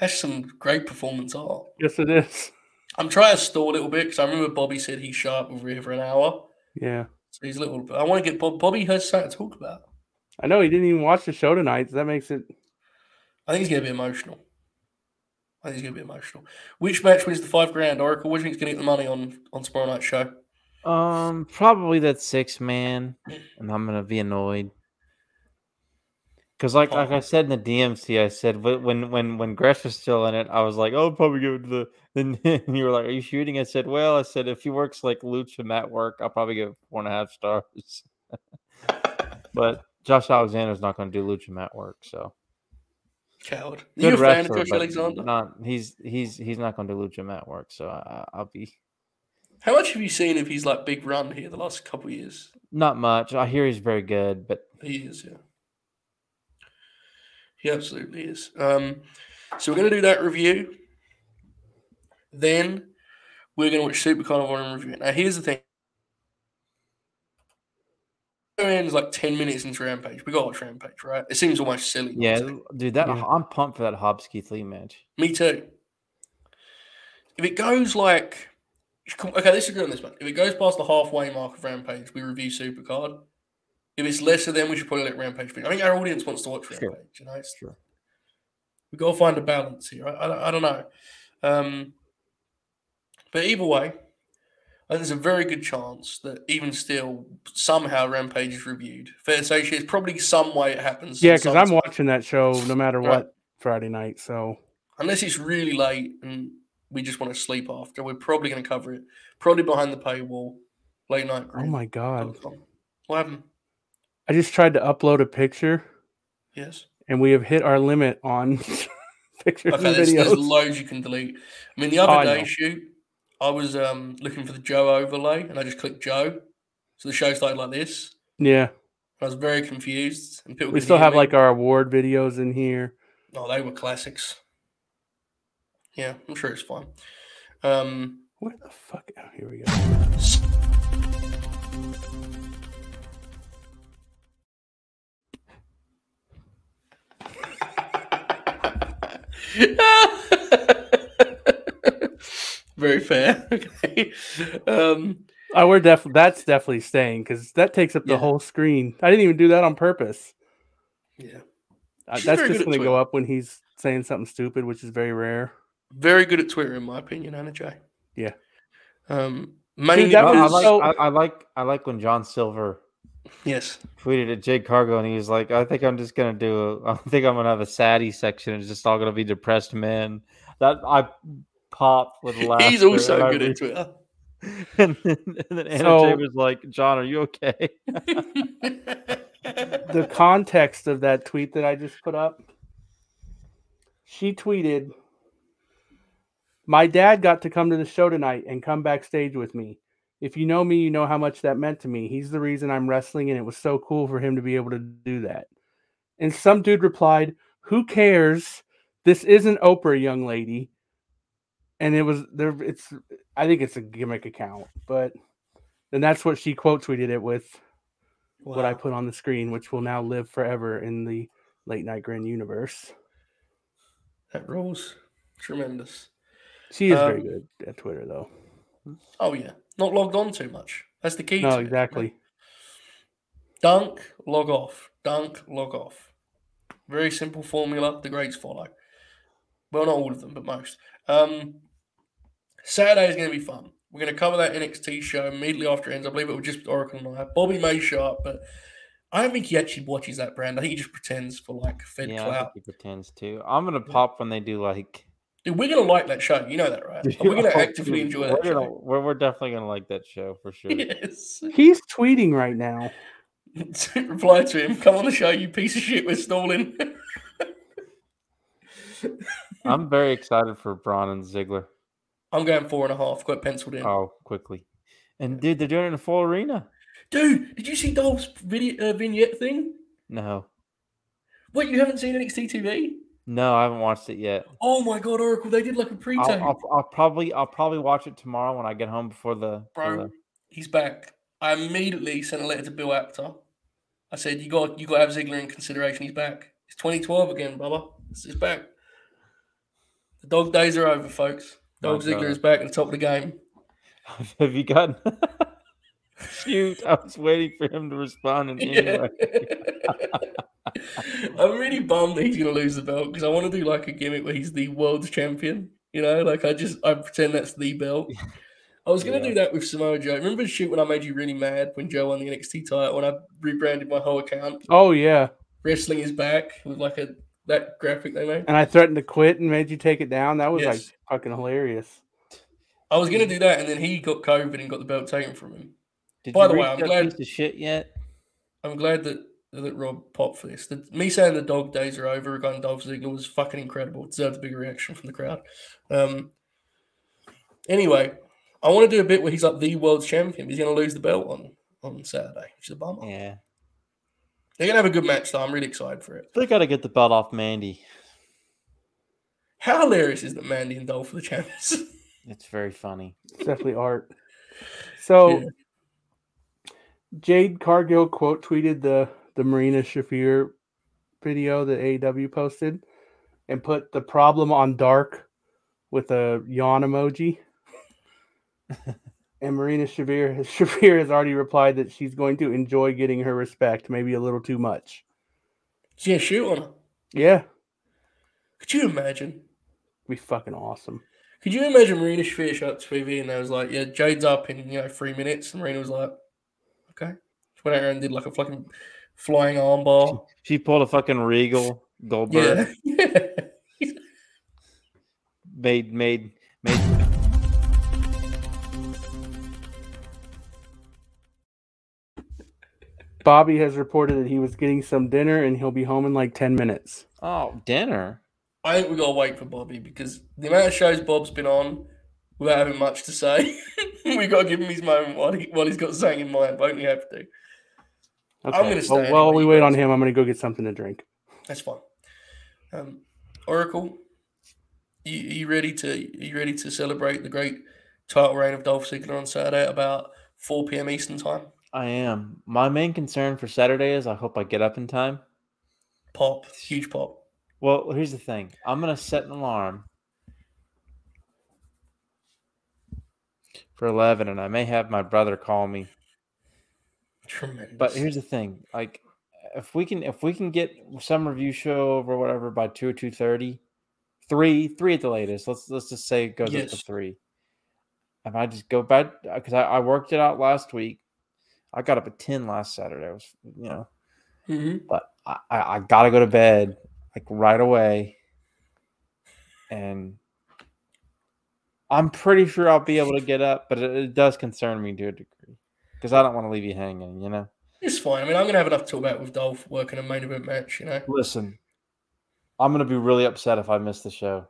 That's some great performance art. Yes, it is. I'm trying to stall a little bit because I remember Bobby said he's sharp over here for an hour. Yeah. So he's a little. I want to get Bob. Bobby has something to talk about. I know he didn't even watch the show tonight. So that makes it. I think he's going to be emotional. I think he's going to be emotional. Which match wins the five grand, Oracle? Which one's going to get the money on on tomorrow night's show? Um, probably that six man, and I'm to be annoyed. Because like like I said in the DMC, I said when when when Gresh was still in it, I was like, oh, probably give it to the. Then you were like, are you shooting? I said, well, I said if he works like Lucha Mat work, I'll probably give four and a half stars. but Josh Alexander's not going to do Lucha Mat work, so. Coward. Good you a fan of Josh Alexander? Not he's he's he's not going to do Lucha Mat work, so I, I'll be. How much have you seen of his like big run here the last couple years? Not much. I hear he's very good, but he is, yeah. He absolutely is. Um, so we're going to do that review. Then we're going to watch Super Carnival and review. Now, here's the thing. ends like 10 minutes into Rampage. We got watch Rampage, right? It seems almost silly. Yeah, dude, that yeah. I'm pumped for that Hobbs Keith Lee match. Me too. If it goes like. Okay, let's agree on this one. If it goes past the halfway mark of Rampage, we review Supercard. If it's lesser, then we should probably let Rampage finish. I think our audience wants to watch Rampage. Sure. You know, it's, sure. We've got to find a balance here. I, I, I don't know. Um, but either way, I think there's a very good chance that even still, somehow Rampage is reviewed. Fair to say, it's probably some way it happens. Yeah, because I'm watching that show no matter right. what Friday night. So unless it's really late and we just want to sleep after, we're probably going to cover it. Probably behind the paywall, late night. Oh my god! What happened? I just tried to upload a picture. Yes. And we have hit our limit on pictures okay, and there's, videos. There's loads you can delete. I mean, the other oh, day shoot, I was um, looking for the Joe overlay, and I just clicked Joe, so the show started like this. Yeah. I was very confused, and people. We still have me. like our award videos in here. Oh, they were classics. Yeah, I'm sure it's fine. Um, Where the fuck? Oh, here we go. Very fair. Okay. Um, oh, we're definitely that's definitely staying because that takes up the yeah. whole screen. I didn't even do that on purpose. Yeah, uh, that's just going to go up when he's saying something stupid, which is very rare. Very good at Twitter, in my opinion, Anna Jay Yeah. Um, mainly Dude, I, like, so... I, I, like I like when John Silver Yes. Tweeted at Jade Cargill and he was like, I think I'm just gonna do a I think I'm gonna have a saddy section. It's just all gonna be depressed men. That I pop with laughter. He's also good at Twitter. And then, and then Anna so, was like, John, are you okay? the context of that tweet that I just put up. She tweeted, My dad got to come to the show tonight and come backstage with me. If you know me, you know how much that meant to me. He's the reason I'm wrestling, and it was so cool for him to be able to do that. And some dude replied, Who cares? This isn't Oprah, young lady. And it was there, it's I think it's a gimmick account, but then that's what she quote tweeted it with wow. what I put on the screen, which will now live forever in the late night grin universe. That rules. Tremendous. She is um, very good at Twitter though. Oh yeah not logged on too much. That's the key. No, exactly. It, Dunk, log off. Dunk, log off. Very simple formula. The greats follow. Well, not all of them, but most. Um, Saturday is going to be fun. We're going to cover that NXT show immediately after it ends. I believe it was just Oracle and I. Bobby may show up, but I don't think he actually watches that brand. I think he just pretends for like Fed yeah, clout. he pretends too. I'm gonna pop when they do like Dude, we're gonna like that show. You know that, right? We're gonna actively enjoy that we're gonna, show. We're, we're definitely gonna like that show for sure. Yes. He's tweeting right now. Reply to him. Come on the show, you piece of shit. We're stalling. I'm very excited for Braun and Ziggler. I'm going four and a half. Got penciled in. Oh, quickly. And dude, they're doing it in a full arena. Dude, did you see Dolph's video uh, vignette thing? No. What you haven't seen NXT TV? No, I haven't watched it yet. Oh my god, Oracle! They did like a pre-tape. I'll, I'll, I'll, probably I'll probably watch it tomorrow when I get home before the. Bro, the... he's back. I immediately sent a letter to Bill Apter. I said, "You got you got to have Ziggler in consideration. He's back. It's 2012 again, brother. He's back. The dog days are over, folks. Oh, dog oh, Ziggler God. is back at the top of the game. have you gotten? Shoot, I was waiting for him to respond in way. I'm really bummed that he's going to lose the belt because I want to do like a gimmick where he's the world's champion. You know, like I just I pretend that's the belt. I was going to yeah. do that with Samoa Joe. Remember the shoot when I made you really mad when Joe won the NXT title when I rebranded my whole account? Oh yeah, wrestling is back with like a that graphic they made. And I threatened to quit and made you take it down. That was yes. like fucking hilarious. I was gonna do that, and then he got COVID and got the belt taken from him. Did By the way, I'm glad the shit yet. I'm glad that that Rob popped for this. The, me saying the dog days are over regarding Dolph Ziggler was fucking incredible. It deserved a big reaction from the crowd. Um, anyway, I want to do a bit where he's like the world champion. He's going to lose the belt on on Saturday, which is a bummer. Yeah, they're going to have a good match, though. I'm really excited for it. They've got to get the belt off Mandy. How hilarious is that Mandy and Dolph are the champions? it's very funny. It's definitely art. So. Yeah. Jade Cargill quote tweeted the the Marina Shafir video that AEW posted and put the problem on dark with a yawn emoji. and Marina Shafir, Shafir has already replied that she's going to enjoy getting her respect, maybe a little too much. Yeah, shoot on her. Yeah. Could you imagine? be fucking awesome. Could you imagine Marina Shafir shot up TV and I was like, yeah, Jade's up in, you know, three minutes. And Marina was like, okay. She went out and did like a fucking flying armbar. She, she pulled a fucking Regal Goldberg. Yeah. made made made. Bobby has reported that he was getting some dinner and he'll be home in like ten minutes. Oh, dinner! I think we gotta wait for Bobby because the amount of shows Bob's been on without having much to say, we gotta give him his moment while he while he's got something in mind. Won't we have to? Okay. I'm going to stay. Well, while we wait on him, I'm going to go get something to drink. That's fine. Um, Oracle, you, you ready to are you ready to celebrate the great title reign of Dolph Ziggler on Saturday at about 4 p.m. Eastern time? I am. My main concern for Saturday is I hope I get up in time. Pop, huge pop. Well, here's the thing. I'm gonna set an alarm for 11, and I may have my brother call me Tremendous. But here's the thing: like, if we can, if we can get some review show over whatever by two or two thirty, three, three at the latest. Let's let's just say it goes yes. up to three. If I just go back because I, I, worked it out last week, I got up at ten last Saturday. I was you know, mm-hmm. but I, I gotta go to bed like right away, and I'm pretty sure I'll be able to get up, but it, it does concern me to a degree because I don't want to leave you hanging. You know, it's fine. I mean, I'm going to have enough to talk about with Dolph working a main event match. You know, listen, I'm going to be really upset if I miss the show.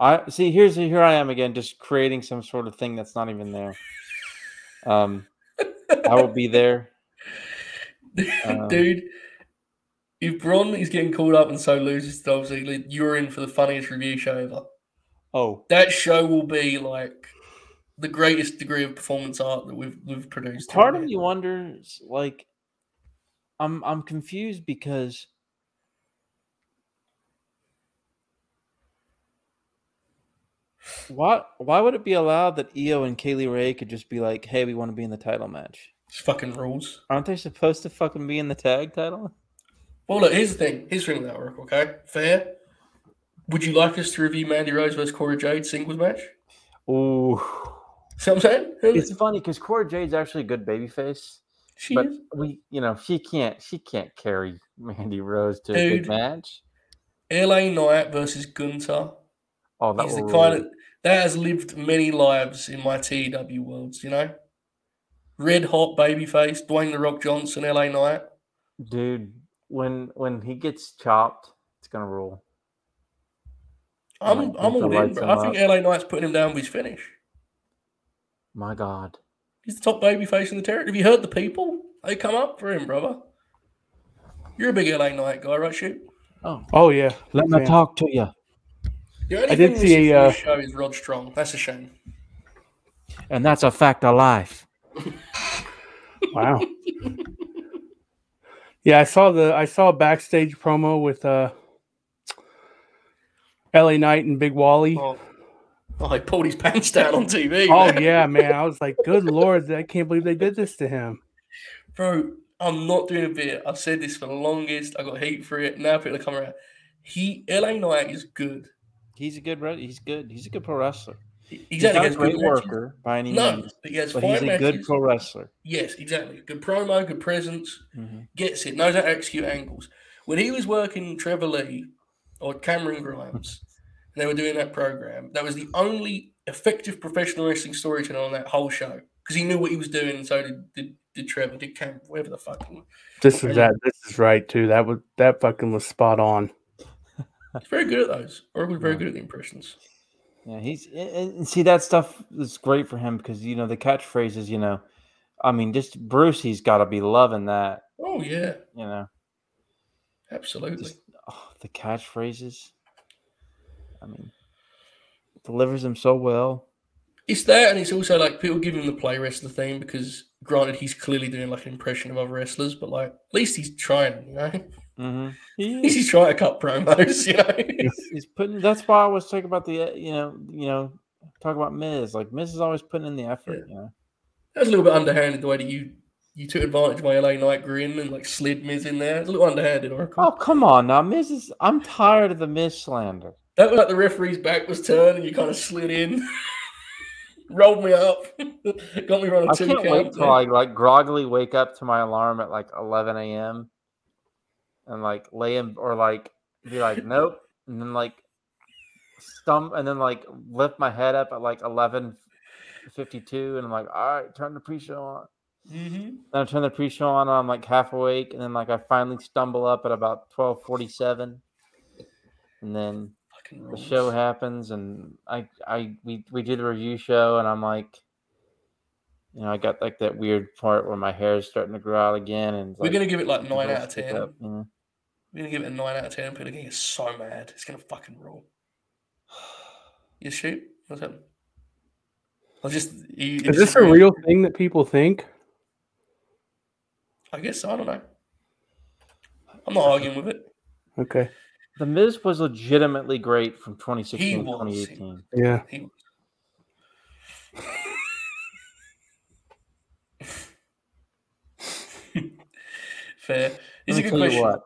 I see. Here's here I am again, just creating some sort of thing that's not even there. Um, I will be there, um, dude. If Braun is getting called up and so loses to Dolph Ziggler, you're in for the funniest review show ever. Oh, that show will be like the greatest degree of performance art that we've we've produced. Part of me wonders, like, I'm I'm confused because why why would it be allowed that Io and Kay Lee Ray could just be like, hey, we want to be in the title match? It's fucking rules. Aren't they supposed to fucking be in the tag title? Well, look, here's the thing. Here's the thing with that work, okay? Fair. Would you like us to review Mandy Rose versus Cora Jade singles match? Ooh. See what I'm saying? It's funny because Cora Jade's actually a good babyface. She but is. we, you know, she can't she can't carry Mandy Rose to Dude, a big match. LA Knight versus Gunther. Oh, that is the kind of that has lived many lives in my TW worlds. You know, red hot babyface Dwayne the Rock Johnson, LA Knight. Dude, when when he gets chopped, it's gonna rule. I'm I'm all in, bro. I think LA Knight's putting him down with his finish. My God. He's the top baby face in the territory. Have you heard the people? They come up for him, brother. You're a big LA Knight guy, right, Shoot? Oh, oh yeah. Let me talk to you. The only I did see a uh, show is Rod Strong. That's a shame. And that's a fact of life. wow. yeah, I saw the I saw a backstage promo with uh LA Knight and Big Wally. Oh. Oh, he pulled his pants down on TV. Oh man. yeah, man. I was like, good lord, I can't believe they did this to him. Bro, I'm not doing a bit. I've said this for the longest. I got hate for it. Now people are coming around. He LA Knight is good. He's a good he's good he's a good pro wrestler. Exactly. He's not a great worker by any no, means. But, he has but he's a matches. good pro wrestler. Yes, exactly. Good promo, good presence, mm-hmm. gets it, knows how to execute angles. When he was working Trevor Lee or Cameron Grimes, and they were doing that program, that was the only effective professional wrestling storyteller on that whole show because he knew what he was doing, and so did, did, did Trevor, did Cameron, whatever the fuck. This is that. This is right too. That was that fucking was spot on. He's very good at those. Or was very good at the impressions. Yeah, he's and see that stuff is great for him because you know the catchphrases. You know, I mean, just Bruce, he's got to be loving that. Oh yeah, you know, absolutely. Just, oh, the catchphrases. I mean, delivers them so well. It's that, and it's also like people give him the play wrestler thing because, granted, he's clearly doing like an impression of other wrestlers, but like at least he's trying, you know. Mm-hmm. He he's trying to cut promos, you know. he's putting. That's why I was talking about the, you know, you know, talk about Miz. Like Miz is always putting in the effort. Yeah. You know, that was a little bit underhanded the way that you you took advantage of my LA Knight grin and like slid Miz in there. It's a little underhanded, Oracle. Oh come on now, Miz is. I'm tired of the Miz slander. That was like the referee's back was turned and you kind of slid in. rolled me up, got me running. I can't wait till I like groggily wake up to my alarm at like 11 a.m and like lay him or like be like nope and then like stump and then like lift my head up at like 11 52 and i'm like all right turn the pre-show on mm-hmm. then i turn the pre-show on i'm like half awake and then like i finally stumble up at about 12 47 and then the show happens and i i we, we do the review show and i'm like you know, I got like that weird part where my hair is starting to grow out again, and we're like, gonna give it like nine out of ten. Up, you know? We're gonna give it a nine out of ten. People are gonna get so mad. It's gonna fucking roll. You shoot. What's up? I just. You, Is this a real thing that people think? I guess I don't know. I'm not arguing with it. Okay. The Miz was legitimately great from 2016 to 2018. Yeah. Fair. It's a good question. What,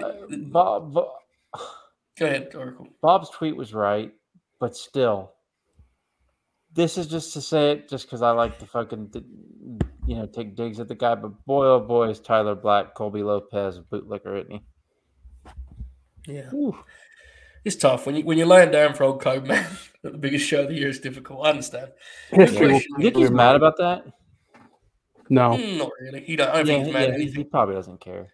uh, uh, Bob, Bob, Go ahead, Oracle. Bob's tweet was right, but still, this is just to say it just because I like to fucking, you know, take digs at the guy. But boy, oh boy, is Tyler Black, Colby Lopez, bootlicker, isn't he? Yeah. Ooh. It's tough when you when you're laying down for old Code Man at the biggest show of the year is difficult. I understand. Yeah. You think he's mad about that? No, mm, not really. He don't. I don't yeah, think he's mad. Yeah, he probably doesn't care.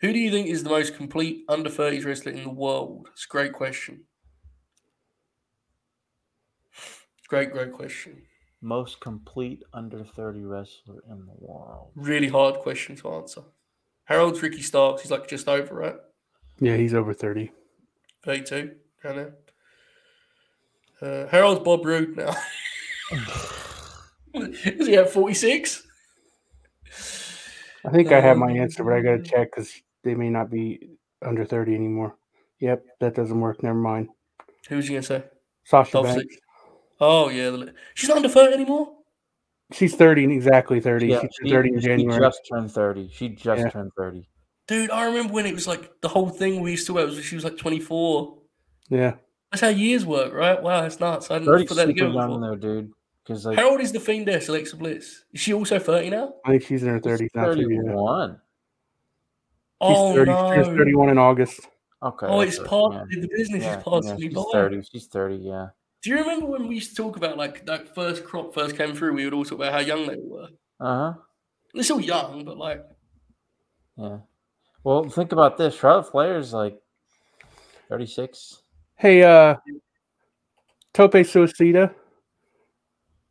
Who do you think is the most complete under 30s wrestler in the world? It's a great question. Great, great question. Most complete under 30 wrestler in the world. Really hard question to answer. Harold's Ricky Starks. He's like just over, right? Yeah, he's over 30. 32, down there. Uh, Harold's Bob Roode now. is he at 46? I think um, I have my answer, but I got to check because they may not be under 30 anymore. Yep, that doesn't work. Never mind. Who's you gonna say? Sasha Banks. Oh yeah, she's not under 30 anymore. She's 30, exactly 30. Yeah, she's 30 in January. She just turned 30. She just yeah. turned 30. Dude, I remember when it was like the whole thing we used to wear was she was like 24. Yeah. That's how years work, right? Wow, it's nuts. I didn't put that together. young though, dude. Because like, how old is the Fiendess, Alexa Bliss? Is she also 30 now? I think she's in her 30s. 31. Oh 30, no, she's 31 in August. Okay. Oh, it's part yeah. the business yeah, is passing yeah, she's 30. She's 30, yeah. Do you remember when we used to talk about like that first crop first came through? We would all talk about how young they were. Uh huh. They're still young, but like. Yeah. Well, think about this. Charlotte Flair's like 36. Hey, uh, Tope Suicida.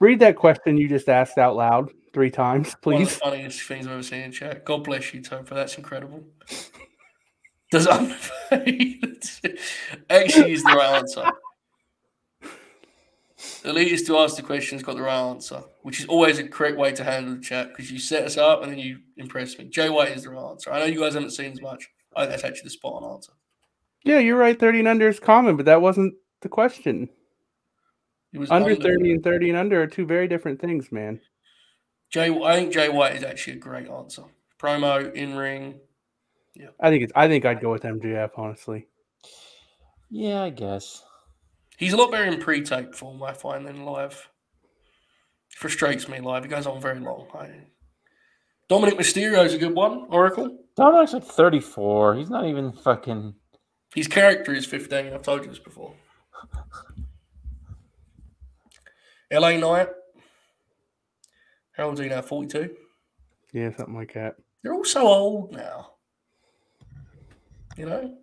Read that question you just asked out loud three times, please. One of the funniest things I've ever seen in chat. God bless you, Tope. That's incredible. Does underpaid actually is the right answer? Elitist to ask the question's got the right answer, which is always a correct way to handle the chat because you set us up and then you impress me. Jay White is the right answer. I know you guys haven't seen as much. I think that's actually the spot on answer. Yeah, you're right. 30 and under is common, but that wasn't the question. It was under, under 30 and 30 and under are two very different things, man. Jay, I think Jay White is actually a great answer. Promo, in ring. Yeah. I think it's I think I'd go with MJF, honestly. Yeah, I guess. He's a lot better in pre-tape form, I find, than live. Frustrates me live. He goes on very long. I... Dominic Mysterio is a good one. Oracle. Dominic's like 34. He's not even fucking. His character is 15. I've told you this before. LA Knight. How old are you now? 42? Yeah, something like that. They're all so old now. You know?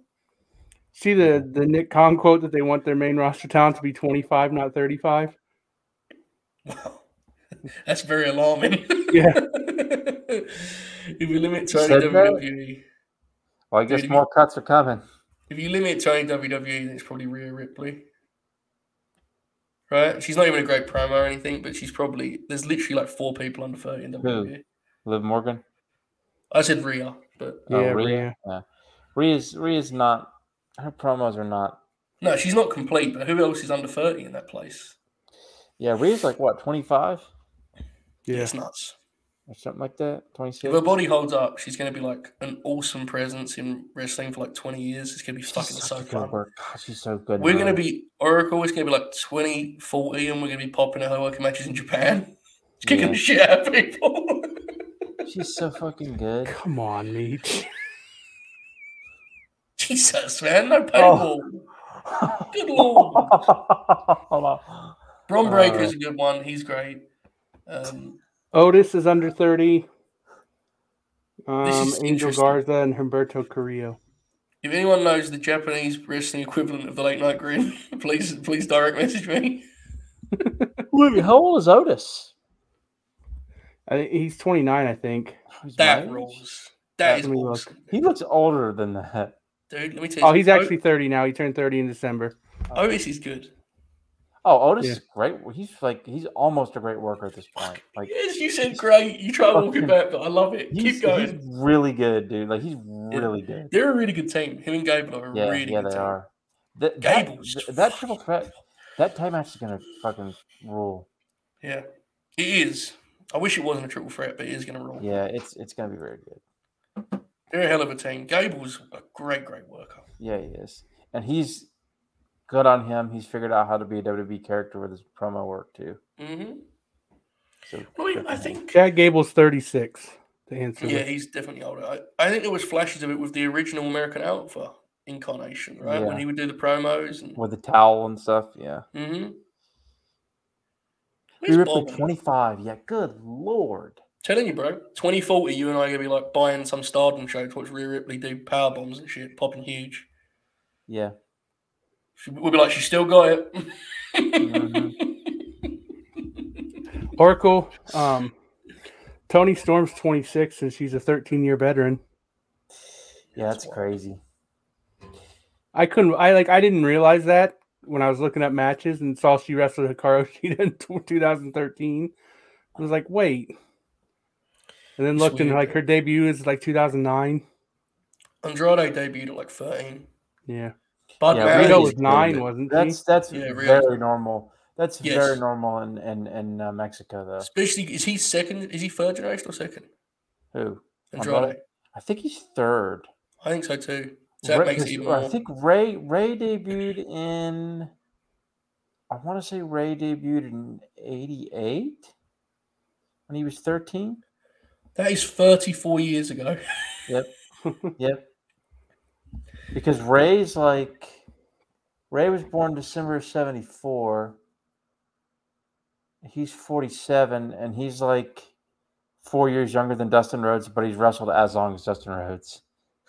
See the the Nick Khan quote that they want their main roster talent to be 25, not 35? Wow. That's very alarming. Yeah. if you limit Tony WWE. Well, I guess more cuts are coming. If you limit Tony WWE, then it's probably Rhea Ripley. Right? She's not even a great promo or anything, but she's probably there's literally like four people under 30 in WWE. Liv Morgan? I said Rhea, but yeah, oh, Rhea. Rhea. Yeah. Rhea's Rhea's not her promos are not. No, she's not complete. But who else is under thirty in that place? Yeah, Rhea's like what twenty five. Yeah, it's nuts. Or something like that. Twenty six. If her body holds up, she's going to be like an awesome presence in wrestling for like twenty years. It's going to be she's fucking so fun. God, she's so good. We're going to be Oracle. It's going to be like 20, 40, and we're going to be popping her working matches in Japan. She's kicking yeah. the shit out of people. she's so fucking good. Come on, Meech. Jesus, man, no paintball. Oh. Good lord. Bron Breakker's uh, a good one. He's great. Um, Otis is under 30. Um, Angel Garza and Humberto Carrillo. If anyone knows the Japanese wrestling equivalent of the late night grin, please please direct message me. How old is Otis? I, he's 29, I think. that rules. That is awesome. He looks older than that dude. Let me tell you. Oh, he's actually 30 now. He turned 30 in December. Otis is good. Oh, Otis yeah. is great. He's like he's almost a great worker at this point. Like yes, you said great. You try walking back, but I love it. Keep going. He's really good, dude. Like he's really yeah. good. They're a really good team. Him and Gable are yeah, really yeah, they team. are. The, Gable's that, that triple threat, that time match is gonna fucking rule. Yeah, it is. I wish it wasn't a triple threat, but it is gonna rule. Yeah, it's it's gonna be very good. They're a hell of a team. Gable's a great, great worker. Yeah, he is, and he's good on him. He's figured out how to be a WWE character with his promo work too. Mm-hmm. So well, I think Chad Gable's thirty six. To answer, yeah, he's definitely older. I, I, think there was flashes of it with the original American Alpha incarnation, right? Yeah. When he would do the promos and with the towel and stuff. Yeah. Mm-hmm. Ripley twenty five. Yeah. Good lord. Telling you, bro. 2040, you and I are gonna be like buying some Stardom show to watch Rhea Ripley do power bombs and shit, popping huge. Yeah. We'll be like, she still got it. mm-hmm. Oracle, um, Toni Storm's 26 and she's a 13 year veteran. Yeah, that's crazy. I couldn't, I like, I didn't realize that when I was looking at matches and saw she wrestled Hikaru Shida in 2013. I was like, wait, and then looked and like her debut is like 2009. Andrade debuted at like 13. Yeah. Bud yeah, Rito was nine, wasn't that's, he? That's yeah, very normal. That's yes. very normal in in, in uh, Mexico, though. Especially, is he second? Is he third generation or second? Who? Andrade. I think he's third. I think so too. So Rey, makes it even I think Rey Rey debuted in. I want to say Rey debuted in '88 when he was 13. That is 34 years ago. Yep. yep. Because Rey's like Rey was born December 74. He's 47 and he's like 4 years younger than Dustin Rhodes, but he's wrestled as long as Dustin Rhodes.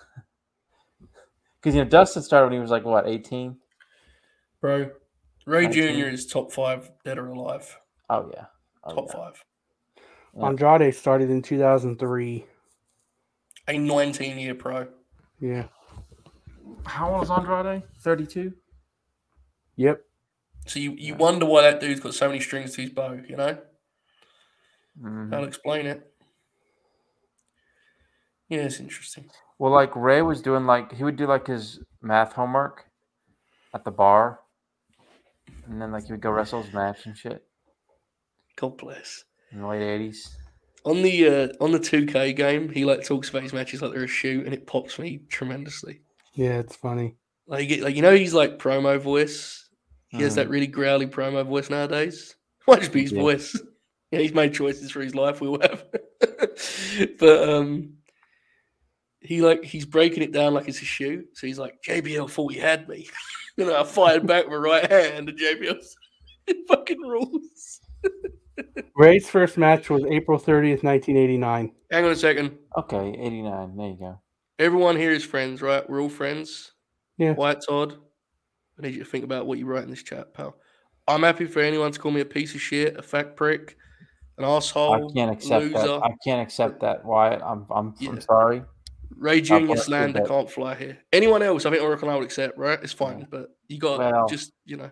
Cuz you know Dustin started when he was like what, 18? Bro, Rey 19? Jr. is top 5 dead or alive. Oh yeah. Oh, top yeah. 5. Yeah. Andrade started in 2003. A 19 year pro. Yeah. how old is Andrade? Thirty-two. Yep. So you, you wonder why that dude's got so many strings to his bow, you know? Mhm. I'll explain it. Yeah, it's interesting. Well, like Rey was doing, like he would do like his math homework at the bar, and then like he would go wrestle his match and shit God bless. In the late eighties. On the uh, on the 2K game, he like talks about his matches like they're a shoot, and it pops me tremendously. Yeah, it's funny. Like, you like you know, he's like promo voice. He has that really growly promo voice nowadays. Might just be his Yeah. voice. Yeah, he's made choices for his life. We will have, but um, he like he's breaking it down like it's a shoot. So he's like, JBL thought he had me. you know, I fired back with my right hand, and JBL's fucking rules. Rey's first match was April 30th, 1989. Hang on a second. Okay, eighty-nine. There you go. Everyone here is friends, right? We're all friends. Yeah. White Todd, I need you to think about what you write in this chat, pal. I'm happy for anyone to call me a piece of shit, a fat prick, an asshole. I can't accept loser. that. I can't accept that. Wyatt. I'm. I'm. Yeah. I'm sorry. Rey Jr. slander can't fly here. Anyone else, I think Oracle I would accept, right? It's fine, Yeah. but you got Well- just you know,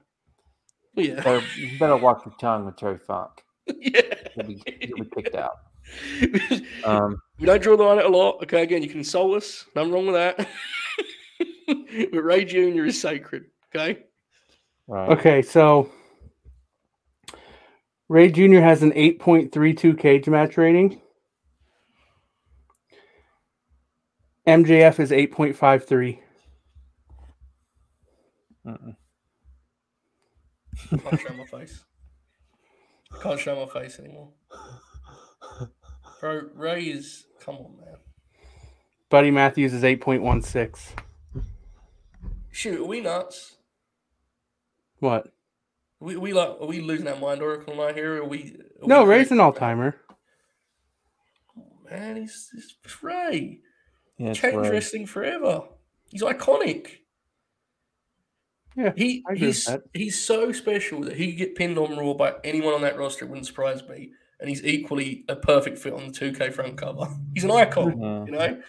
Well, yeah, Better, you better watch your tongue with Terry Funk. yeah. You'll be, you'll be kicked out. Um, we don't draw the line at a lot. Okay, again, you can insult us. Nothing wrong with that. but Rey Jr. is sacred. Okay. right. Okay, so Rey Jr. has an 8.32 cage match rating. MJF is 8.53. Mm-mm. Can't show my face. Can't show my face anymore. Bro, Rey is. Come on, man. Buddy Matthews is 8.16. Shoot, are we nuts? What? Are we, are we like, are we losing our mind, Oracle and I here? Are we? Are No, we Rey's crazy? an all timer. Oh, Man, he's, he's Rey. Yeah, it's Changed Rey. wrestling forever. He's iconic. Yeah, He I agree with he's he's so special that he could get pinned on Raw by anyone on that roster. It wouldn't surprise me. And he's equally a perfect fit on the 2K front cover. He's an icon, Yeah. you know.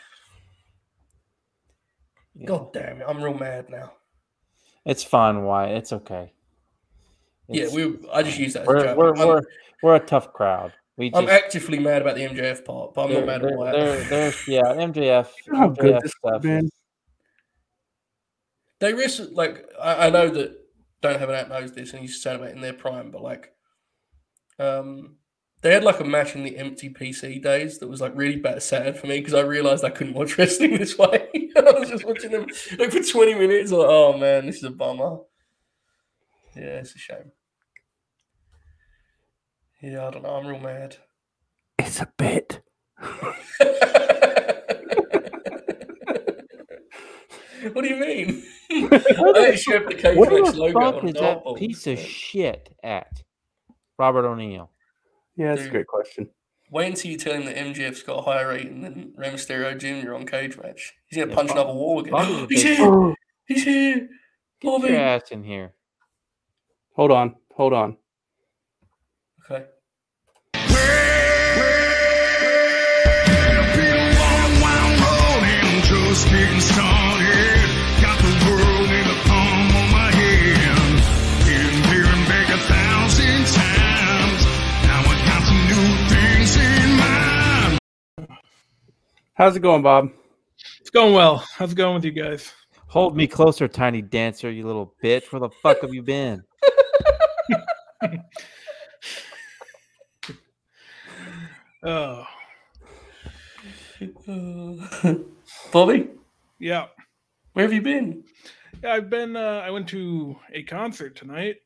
Yeah. God damn it, I'm real mad now. It's fine, Wyatt. It's okay. Yeah, we. I just use that as a we're joke. we're, we're we're a tough crowd. We just I'm actively mad about the MJF part, but I'm there- not mad there- at why. there- there's yeah MJF. You know how good this stuff man. They risk like I, I know that don't have an app knows this, and he's saying about in their prime, but like, um, they had like a match in the empty PC days that was like really bad, sad for me because I realized I couldn't watch wrestling this way. I was just watching them like for twenty minutes. Like, oh man, this is a bummer. Yeah, it's a shame. Yeah, I don't know. I'm real mad. It's a bit. what do you mean? I actually have the Cage What the logo fuck is that dartboard. piece of shit at? Robert O'Neill. Yeah, that's a great question. Wait until you tell him that MJF's got a higher rating than Rey Mysterio Jr. on Cage Match. He's gonna Yeah, punch another wall again. Bob is a He's here! He's here! Get Love your him! ass in here. Hold on, hold on. Okay. Just getting How's it going, Bob? It's going well. How's it going with you guys? Hold me closer, tiny dancer, you little bitch. Where the fuck have you been? Oh, Bobby, yeah. where have you been? Yeah, I've been. Uh, I went to a concert tonight.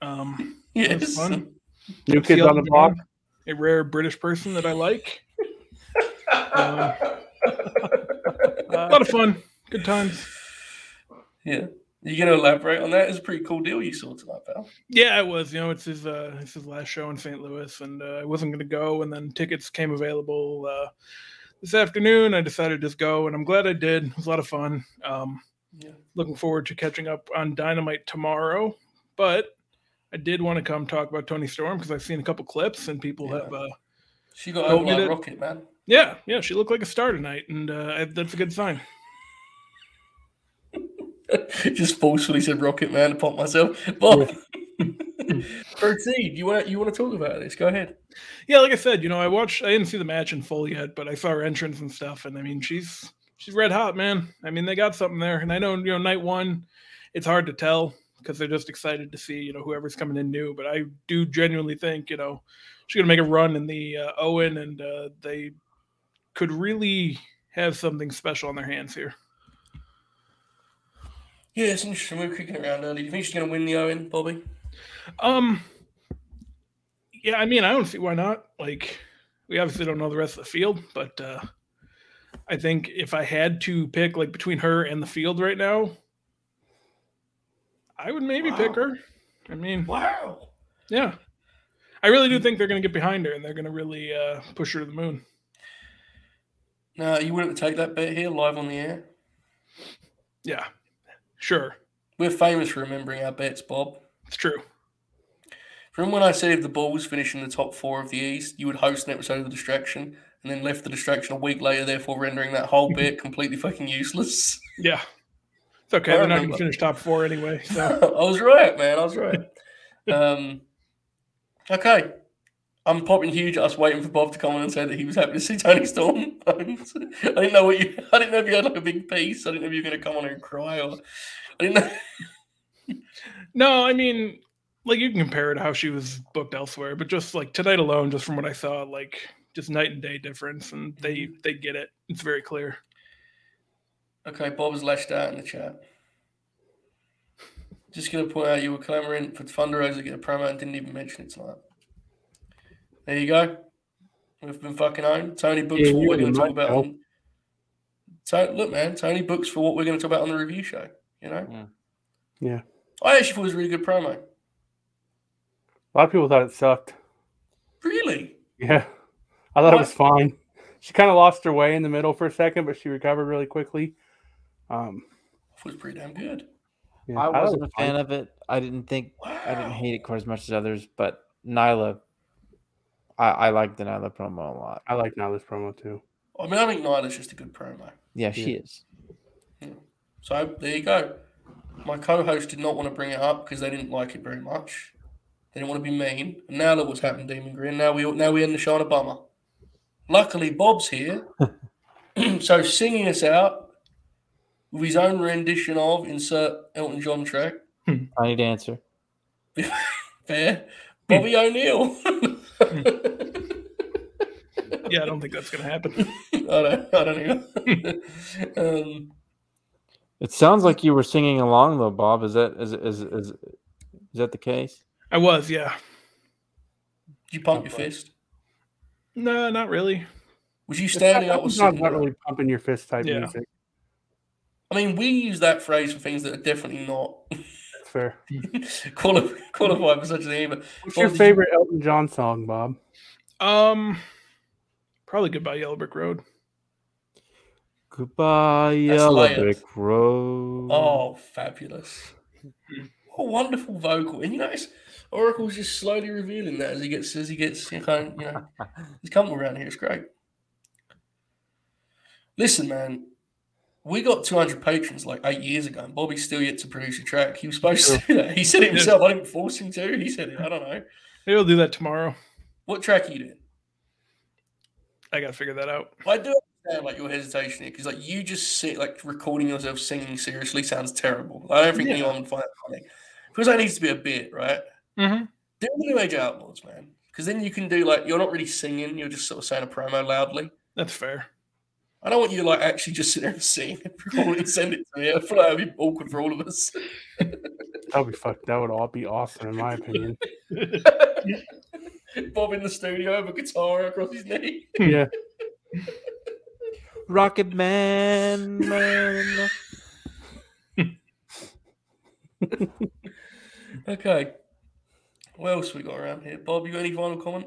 Um, it Yes. fun. New kids on the block. A rare British person that I like. Um, a lot of fun. Good times. Yeah. You gonna elaborate on that? It's a pretty cool deal you saw tonight, pal. Yeah, it was. You know, it's his uh, it's his last show in St. Louis, and uh, I wasn't going to go, and then tickets came available uh, this afternoon. I decided to just go, and I'm glad I did. It was a lot of fun. Um, Yeah. looking forward to catching up on Dynamite tomorrow, but I did want to come talk about Toni Storm because I've seen a couple clips, and people Yeah. have. Uh, She got over like rocket, man. Yeah, yeah, she looked like a star tonight, and uh, that's a good sign. Just forcefully said Rocket Man to pop myself. Bob, proceed. You want you want to talk about this? Go ahead. Yeah, like I said, you know, I watched. I didn't see the match in full yet, but I saw her entrance and stuff, and I mean, she's she's red hot, man. I mean, they got something there, and I know you know, night one, it's hard to tell because they're just excited to see you know whoever's coming in new. But I do genuinely think you know she's gonna make a run in the uh, Owen, and uh, they could really have something special on their hands here. Yeah, it's interesting. We were kicking around early. Do you think she's going to win the Owen, Bobby? Um, yeah, I mean, I don't see why not. Like, we obviously don't know the rest of the field, but uh, I think if I had to pick like between her and the field right now, I would maybe Wow. pick her. I mean, Wow. yeah, I really do think they're going to get behind her and they're going to really uh, push her to the moon. Now, you wouldn't take that bet here live on the air? Yeah, sure, We're famous for remembering our bets, Bob. it's true. From when I said if the Bulls finish in the top four of the East, you would host an episode of The Distraction, and then left The Distraction a week later, therefore rendering that whole bit completely fucking useless. Yeah, it's okay. I They're not going to finish top four anyway. So I was right, man. I was right. Um, okay. I'm popping huge. I was waiting for Bob to come on and say that he was happy to see Toni Storm. I didn't know what you. I didn't know if you had like a big piece. I didn't know if you were going to come on and cry or. I didn't know. No, I mean, like you can compare it to how she was booked elsewhere, but just like tonight alone, just from what I saw, like just night and day difference, and they mm-hmm. they get it. It's very clear. Okay, Bob's lashed out in the chat. Just going to point out you were clamoring for Thunder Rose to get a promo and didn't even mention it tonight. There you go. We've been fucking owned. Tony books Yeah, for you what we're going to talk about. Joe. On... So, look, man, Tony books for what we're going to talk about on the review show. You know, Yeah. I actually thought it was a really good promo. A lot of people thought it sucked. Really? Yeah. I thought it was fine. She kind of lost her way in the middle for a second, but she recovered really quickly. Um, it was pretty damn good. yeah, I thought it wasn't a was fine. fan of it. I didn't think Wow. I didn't hate it quite as much as others, but Nyla, I, I like the Nyla promo a lot. I like now this promo too. I mean, I think Nyla's just a good promo. Yeah, she Yeah. is. So there you go. My co-host did not want to bring it up because they didn't like it very much. They didn't want to be mean. And now look what's happened, Demon Grin. Now we now we end the show on a bummer. Luckily, Bob's here, so singing us out with his own rendition of insert Elton John track. Hmm. Tiny dancer. Fair, Bobby O'Neill. Yeah, I don't think that's going to happen. I don't. I don't know. um, It sounds like you were singing along though, Bob. Is that is is is, is that the case? I was, yeah. did you pump your fist? No, not really. Was you standing up or It's not, not down? really pumping your fist type Yeah. music. I mean, we use that phrase for things that are definitely not That's fair. quali- qualified for such a thing. But What's your did you- favorite Elton John song, Bob? Um, probably Goodbye Yellow Brick Road. Goodbye, That's Yellow layered. Brick Road. Oh, fabulous! What a wonderful vocal, and you notice Oracle's just slowly revealing that as he gets as he gets you know, you know he's comfortable around here. It's great. Listen, man, we got 200 patrons like eight years ago, and Bobby's still yet to produce a track. He was supposed to do that. He said it himself. I didn't force him to. He said it. I don't know. We'll do that tomorrow. What track are you doing? I got to figure that out. I do understand like your hesitation here because like you just sit like recording yourself singing seriously sounds terrible. I don't think Yeah. anyone would find it funny because that needs to be a bit, right? Mm-hmm. Do New Age Outlaws, man, because then you can do like you're not really singing, you're just sort of saying a promo loudly. That's fair. I don't want you to like actually just sit there and sing and record it and send it to me. I feel like that'd be awkward for all of us. That would be fuck. That would all be awesome, in my opinion. Bob in the studio with a guitar across his knee. yeah. Rocket Man. man. Okay. What else we got around here? Bob, you got any final comment?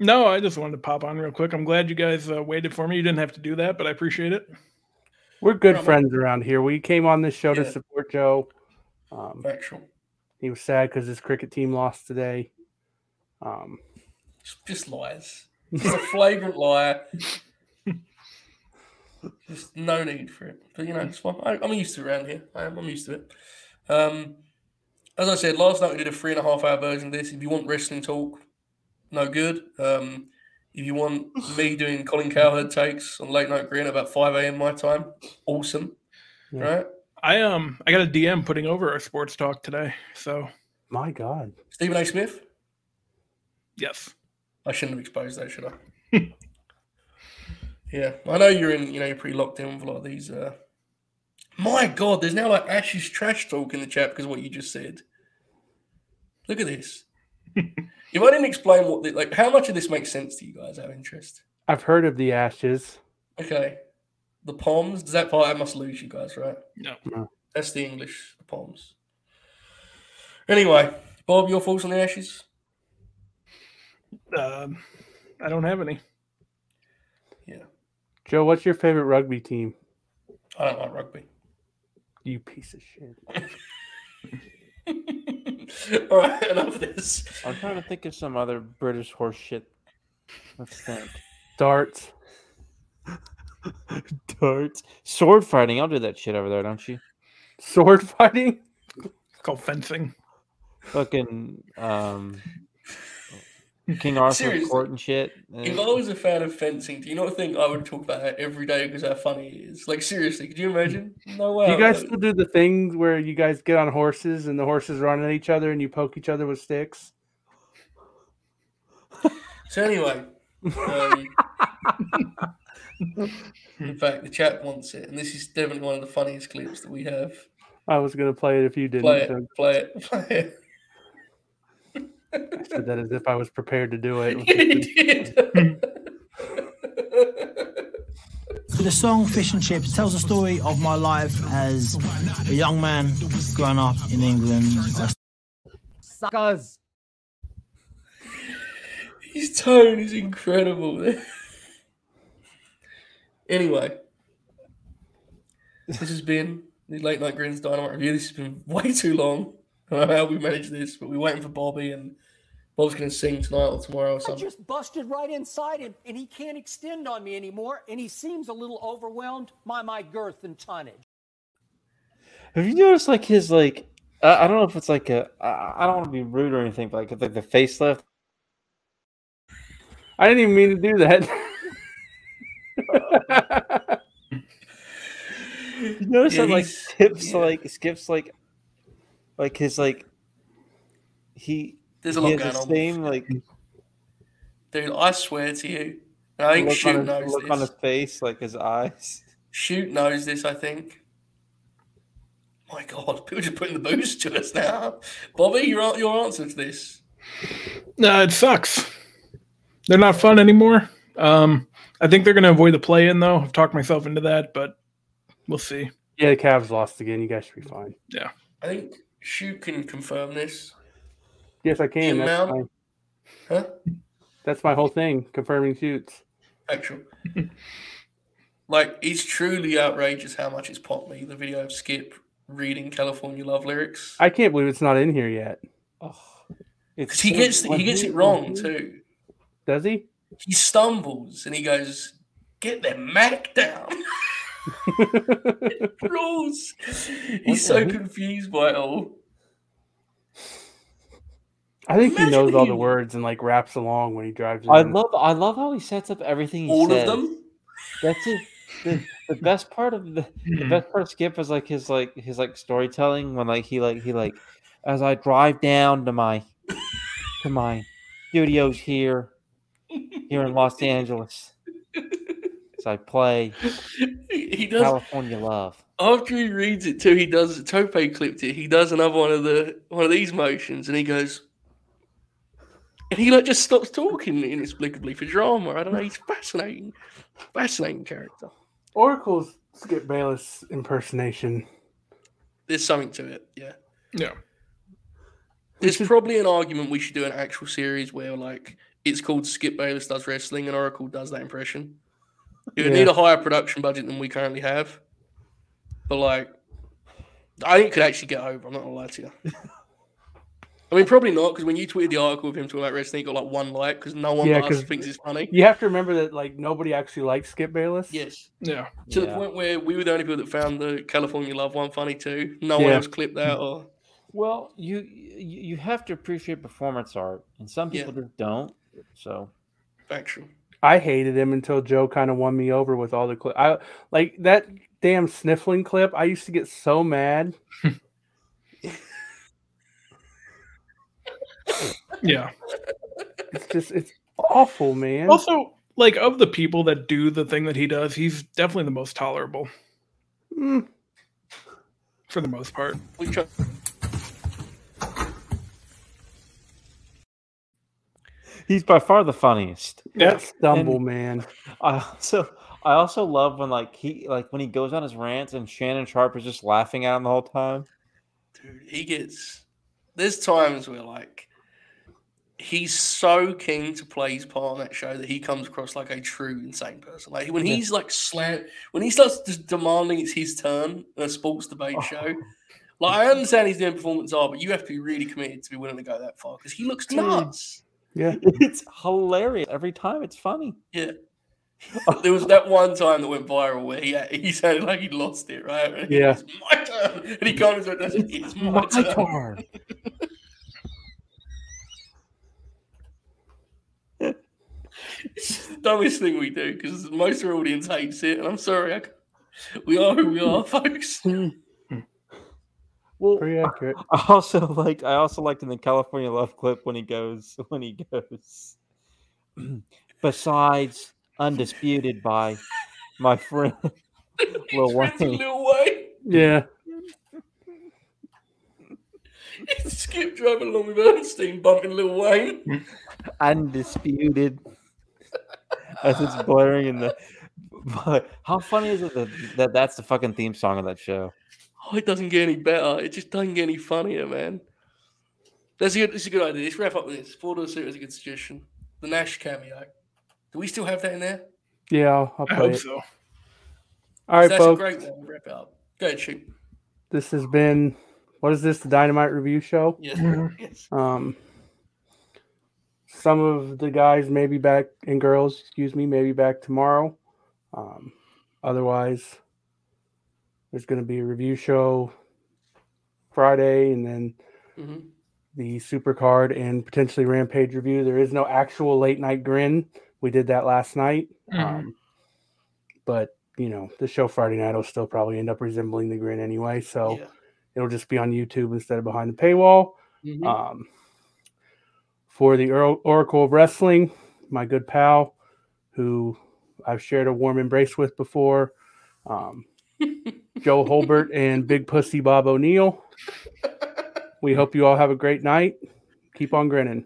No, I just wanted to pop on real quick. I'm glad you guys uh, waited for me. You didn't have to do that, but I appreciate it. We're good Right, friends around here. We came on this show Yeah. to support Joe. Um, Factual. he was sad because his cricket team lost today. Um, Just, just lies. He's a flagrant liar. Just no need for it. But you know, it's fine. I, I'm used to it around here. I am. I'm used to it. Um, as I said last night, we did a three and a half hour version of this. If you want wrestling talk, no good. Um, if you want me doing Colin Cowherd takes on late night grin at about five a.m. my time, awesome. Yeah. Right, I um I got a DM putting over our sports talk today. So My God. Stephen A. Smith. yes. I shouldn't have exposed that, should I? yeah, I know you're in. You know, you're pretty locked in with a lot of these. Uh... My God, there's now like Ashes trash talk in the chat because of what you just said. Look at this. if I didn't explain what, the, like, how much of this makes sense to you guys? Out of interest. I've heard of the ashes. Okay, the Poms. Does that part? I must lose you guys, right? No. No. That's the English. The Poms. Anyway, Bob, your thoughts on the Ashes? Um, I don't have any. Yeah, Joe, what's your favorite rugby team? I don't like rugby. You piece of shit. All right, enough of this. I'm trying to think of some other British horse shit. Let's think. Darts. Darts. Sword fighting. I'll do that shit over there, don't you? Sword fighting? It's called fencing. Fucking um King Arthur Seriously. court and shit. If I was a fan of fencing, do you not think I would talk about that every day because how funny it is? Like seriously, could you imagine? No way. Do you guys still do the thing where you guys get on horses and the horses run at each other and you poke each other with sticks? So anyway, um, in fact, the chat wants it, and this is definitely one of the funniest clips that we have. I was gonna play it if you didn't. Play so play it, play it. I said that as if I was prepared to do it. he did. The song Fish and Chips tells the story of my life as a young man growing up in England. I Suckers. His tone is incredible. anyway, this has been the late night grins dynamite review. This has been way too long. I don't know how we managed this, but we're waiting for Bobby, and Bob's going to sing tonight or tomorrow or something. I just busted right inside him, and he can't extend on me anymore, and he seems a little overwhelmed by my girth and tonnage. Have you noticed like his like I I don't know if it's like a I I don't want to be rude or anything, but like like the facelift. I didn't even mean to do that. You notice Yeah, that like skips yeah. like skips like like his like he There's a he lot has going the on. same like Dude, I swear to you. and I think look, Shoot on his, knows look on his face, like his eyes. Shoot knows this, I think. My God, people just putting the boost to us now. Bobby, your, your answer to this. No, it sucks. They're not fun anymore. Um, I think they're going to avoid the play in though. I've talked myself into that, but we'll see. yeah, the Cavs lost again. You guys should be fine. Yeah, I think Shoot can confirm this. Yes, I can. The That's amount- my, Huh? that's my whole thing. Confirming shoots. Actual. like, it's truly outrageous how much it's popped me. The video of Skip reading California Love lyrics. I can't believe it's not in here yet. Oh, it's he gets he gets it wrong too. Does he? He stumbles and he goes, "Get the Mac down." Rules. He's so confused by it all. I think he knows all he- the words and like raps along when he drives. I in. love I love how he sets up everything. He All says. of them. That's it. The, the best part of the, the best part of Skip is like his like his like storytelling when like he like he like as I drive down to my to my studios here here in Los Angeles as I play He, he does California Love. after he reads it too. He does. Tope clipped it. He does another one of the one of these motions, and he goes, and he like just stops talking inexplicably for drama. I don't know. He's fascinating, fascinating character. Oracle's Skip Bayless impersonation. There's something to it. Yeah. Yeah. There's probably an argument we should do an actual series where like it's called Skip Bayless does wrestling and Oracle does that impression. It would Yeah. need a higher production budget than we currently have. But like I think it could actually get over, I'm not gonna lie to you. I mean, probably not because when you tweeted the article of him talking about wrestling, he got like one like because no one Yeah, but us 'cause- thinks it's funny. You have to remember that like nobody actually likes Skip Bayless. Yes, Yeah. to the point where we were the only people that found the California Love one funny too. No one Yeah. else clipped that or Well, you you you have to appreciate performance art, and some Yeah. people just don't. So factual. I hated him until Joe kind of won me over with all the clip. I like that damn sniffling clip. I used to get so mad. Yeah. It's just it's awful, man. Also, like of the people that do the thing that he does, he's definitely the most tolerable Mm, for the most part. We try- he's by far the funniest. that stumble, And- man. I also I also love when like he like when he goes on his rants and Shannon Sharpe is just laughing at him the whole time. dude, he gets. There's times where like he's so keen to play his part on that show that he comes across like a true insane person. Like when Yeah. he's like slam, when he starts just demanding it's his turn in a sports debate Oh. show. Like I understand he's doing performance art, but you have to be really committed to be willing to go that far because he looks Dude. nuts. Yeah. It's hilarious every time. It's funny. Yeah. there was that one time that went viral where he he sounded like he'd lost it, right? And Yeah. goes, my turn. And he comes and does it, it's my, My turn. turn. It's the dumbest thing we do because most of our audience hates it, and I'm sorry. I, c- we are who we are, folks. Hmm. Well, Pretty accurate. I also liked I also liked in the California Love clip when he goes when he goes besides undisputed by my friend Lil Friends Wayne. Lil Wayne. Yeah. Skip driving along with Ernestine, bumping Lil Wayne. undisputed as it's blaring in the but how funny is it that, that that's the fucking theme song of that show Oh, it doesn't get any better. It just doesn't get any funnier, man. That's a good. That's a good idea. Let's wrap up with this. Four door suit is a good suggestion. The Nash cameo. Do we still have that in there? Yeah, I'll, I'll I hope it. so. All right, That's a folks. great one. Wrap up. Go ahead, shoot. This has been what is this? The Dynamite Review Show. Yes. yes. Um, some of the guys may be back, and girls, excuse me, maybe back tomorrow. Um, otherwise, there's going to be a review show Friday, and then hmm the Supercard and potentially Rampage review. There is no actual late night grin. We did that last night. Mhm. Um, but you know, the show Friday night will still probably end up resembling the grin anyway. So Yeah. it'll just be on YouTube instead of behind the paywall. Mhm. Um, for the Oracle of Wrestling, my good pal, who I've shared a warm embrace with before, um, Joe Holbert and Big Pussy Bob O'Neill. We hope you all have a great night. Keep on grinning.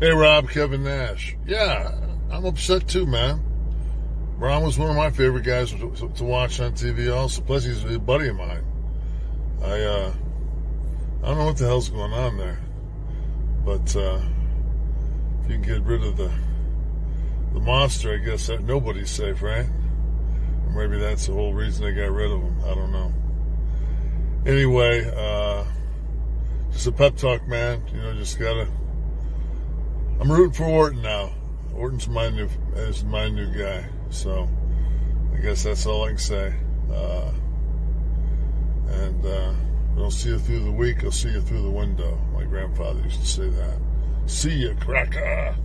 Hey, Rob, Kevin Nash. Yeah, I'm upset too, man. Ron was one of my favorite guys to, to watch on TV. Also, plus he's a buddy of mine. I uh, I don't know what the hell's going on there, but uh, if you can get rid of the the monster, I guess that nobody's safe, right? Maybe that's the whole reason they got rid of him. I don't know. Anyway, uh, just a pep talk, man. You know, just gotta. I'm rooting for Orton now. Orton's my new is my new guy, so I guess that's all I can say. Uh, and uh, don't see you through the week. I'll see you through the window. My grandfather used to say that. See you, cracker.